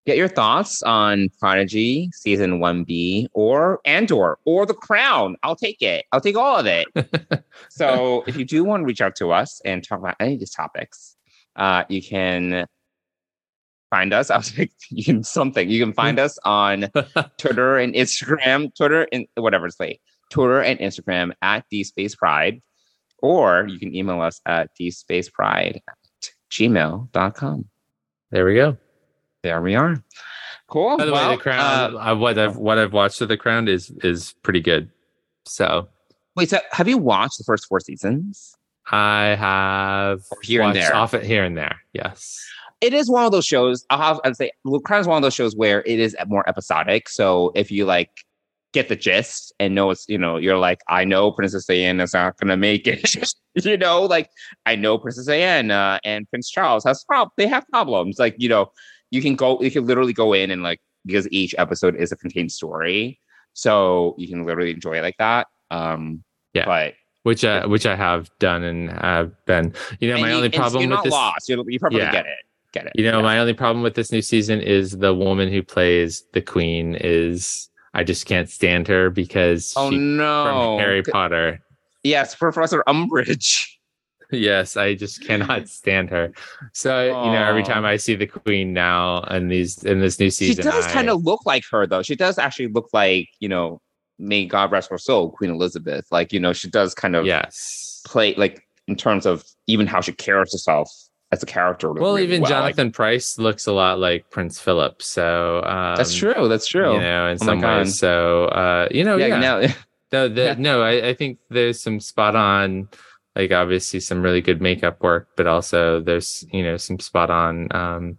get your thoughts on Prodigy season 1B or Andor or The Crown. I'll take it. I'll take all of it. [LAUGHS] so if you do want to reach out to us and talk about any of these topics, uh, you can find us. I was like, you can something. You can find us on [LAUGHS] Twitter and Instagram, Twitter and whatever it's like, Twitter and Instagram at DSpace Pride, or you can email us at the Space Pride at gmail.com. There we go. There we are. Cool. By the way, the crown, uh, uh, what I've what I've watched of the crown is is pretty good. So wait, so have you watched the first four seasons? I have Or here and there. off it here and there. Yes. It is one of those shows. I'll have I'd say The Crown is one of those shows where it is more episodic. So if you like get the gist and know it's you know you're like I know Princess Diana is not gonna make it. [LAUGHS] you know, like I know Princess Diana and Prince Charles has prob they have problems. Like you know, you can go you can literally go in and like because each episode is a contained story, so you can literally enjoy it like that. Um, Yeah. but Which I which I have done and have been. You know, my you- only problem you're with not this. lost. You you probably Yeah. get it. Get it. You know, Yeah. my only problem with this new season is the woman who plays the queen is I just can't stand her because oh she, no, from Harry Potter. Yes, Professor Umbridge. Yes, I just cannot [LAUGHS] stand her. So you know, every time I see the queen now and these in this new season, She does I- kind of look like her, though. She does actually look like, you know, may God rest her soul, Queen Elizabeth. Like, you know, she does kind of yes. play, like, in terms of even how she carries herself as a character. Well, really even Like, Jonathan Pryce looks a lot like Prince Philip. So um, that's true. That's true. You know, in Oh some ways. So uh, you know, yeah, yeah. now No, [LAUGHS] the, Yeah. no, I, I think there's some spot on, like obviously some really good makeup work, but also there's you know some spot on, um,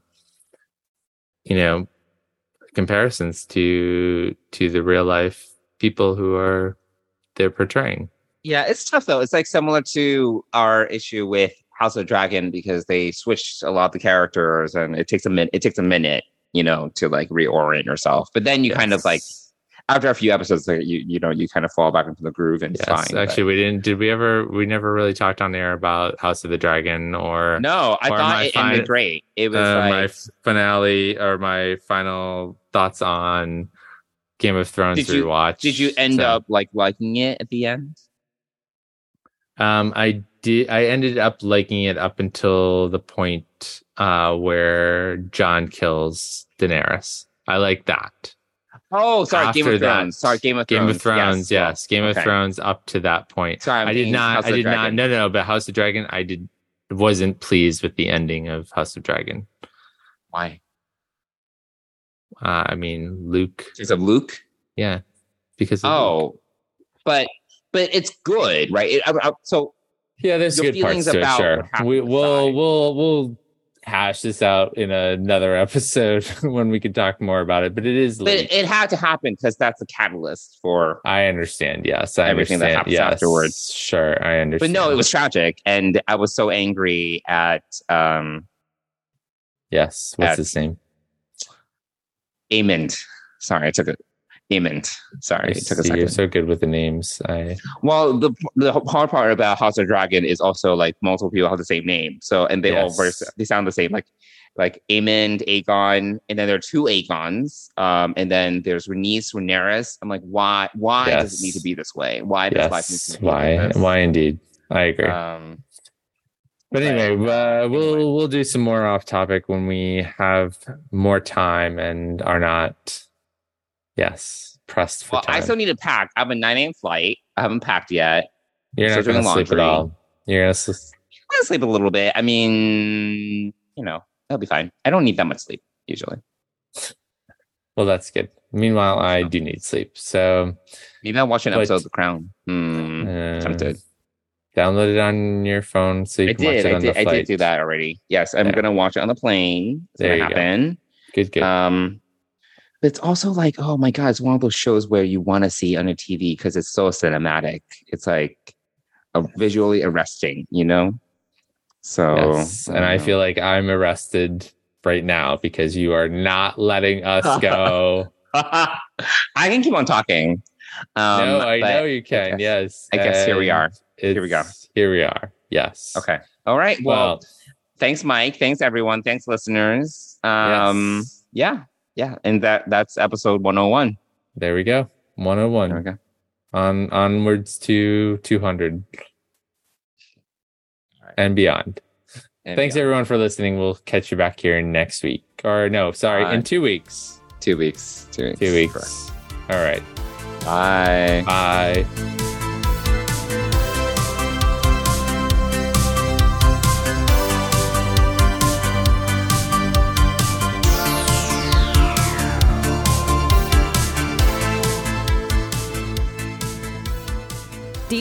you know, comparisons to to the real life people who are they're portraying. Yeah, it's tough though. It's like similar to our issue with House of Dragon because they switched a lot of the characters, and it takes a minute. It takes a minute, you know, to like reorient yourself. But then you kind of like after a few episodes, like you you know, you kind of fall back into the groove and it's Yes, fine. actually, we didn't. Did we ever? We never really talked on air about House of the Dragon or no, I or thought it fin- ended great. It was uh, like my finale or my final thoughts on Game of Thrones Did you- rewatch. did you end So, up like liking it at the end? Um, I did. I ended up liking it up until the point uh, where Jon kills Daenerys. I like that. Oh, sorry, Game of that, Thrones. Sorry, Game of Thrones. Game of Thrones, Yes, yes, Game of. Thrones up to that point. Sorry, I'm I did not. House I did not. No, no, no. But House of Dragon, I did wasn't pleased with the ending of House of Dragon. Why? Uh, I mean, Luke. Because of Luke? Yeah, because of Luke. Oh, but but it's good, right? It, I, I- so yeah, there's good parts feelings to it. about Sure, we, aside. we'll we'll we'll hash this out in another [LAUGHS] episode when we can talk more about it. But it is but it had to happen because that's the catalyst for. I understand. Yes, I Everything that understand. happens yes, afterwards. Sure, I understand. But no, it was tragic, and I was so angry at um yes. What's at- his name? Aemond. Sorry, I took it. Aemond. Sorry, it took a See, You're so good with the names. I Well, the the hard part about House of Dragon is also like multiple people have the same name. So and they all very, Yes. they sound the same. Like like Aemond, Aegon, and then there are two Aegons. Um, and then there's Rhaenys, Rhaenyra. I'm like, why? Why does it need to be this way? Why does life need to be like Why? this? Why indeed? I agree. Um, But anyway, uh, we'll we'll do some more off topic when we have more time and are not, yes, pressed for well, time. I still need to pack. I have a 9 a.m. flight. I haven't packed yet. You're not going to sleep at all. You're going to. Sleep a little bit. I mean, you know, that'll be fine. I don't need that much sleep usually. Well, that's good. Meanwhile, I do need sleep, so Maybe I'll watch an But- episode of The Crown. Hmm. uh, tempted. Download it on your phone so you I can watch it I on did. the I did do that already. Yes, I'm Yeah. gonna watch it on the plane. It's There gonna you go. happen. Good, good. Um, but it's also like, oh my god, it's one of those shows where you want to see on a TV because it's so cinematic. It's like uh, visually arresting, you know. So, yes, and I feel like I'm arrested right now because you are not letting us [LAUGHS] go. I can keep on talking. Um, no, I know you can. guess- yes, I guess here we are. Here we go. Here we are. Yes. Okay. All right. Well, Well, thanks, Mike. Thanks, everyone. Thanks, listeners. Um, yes. yeah, yeah, and that that's episode 101. there we go. 101. There we go. On onwards to 200 and beyond. And Thanks yeah, everyone for listening. We'll catch you back here next week. Or no, sorry, Bye. in two weeks. two weeks. Two weeks. Two weeks. All right. Bye. Bye.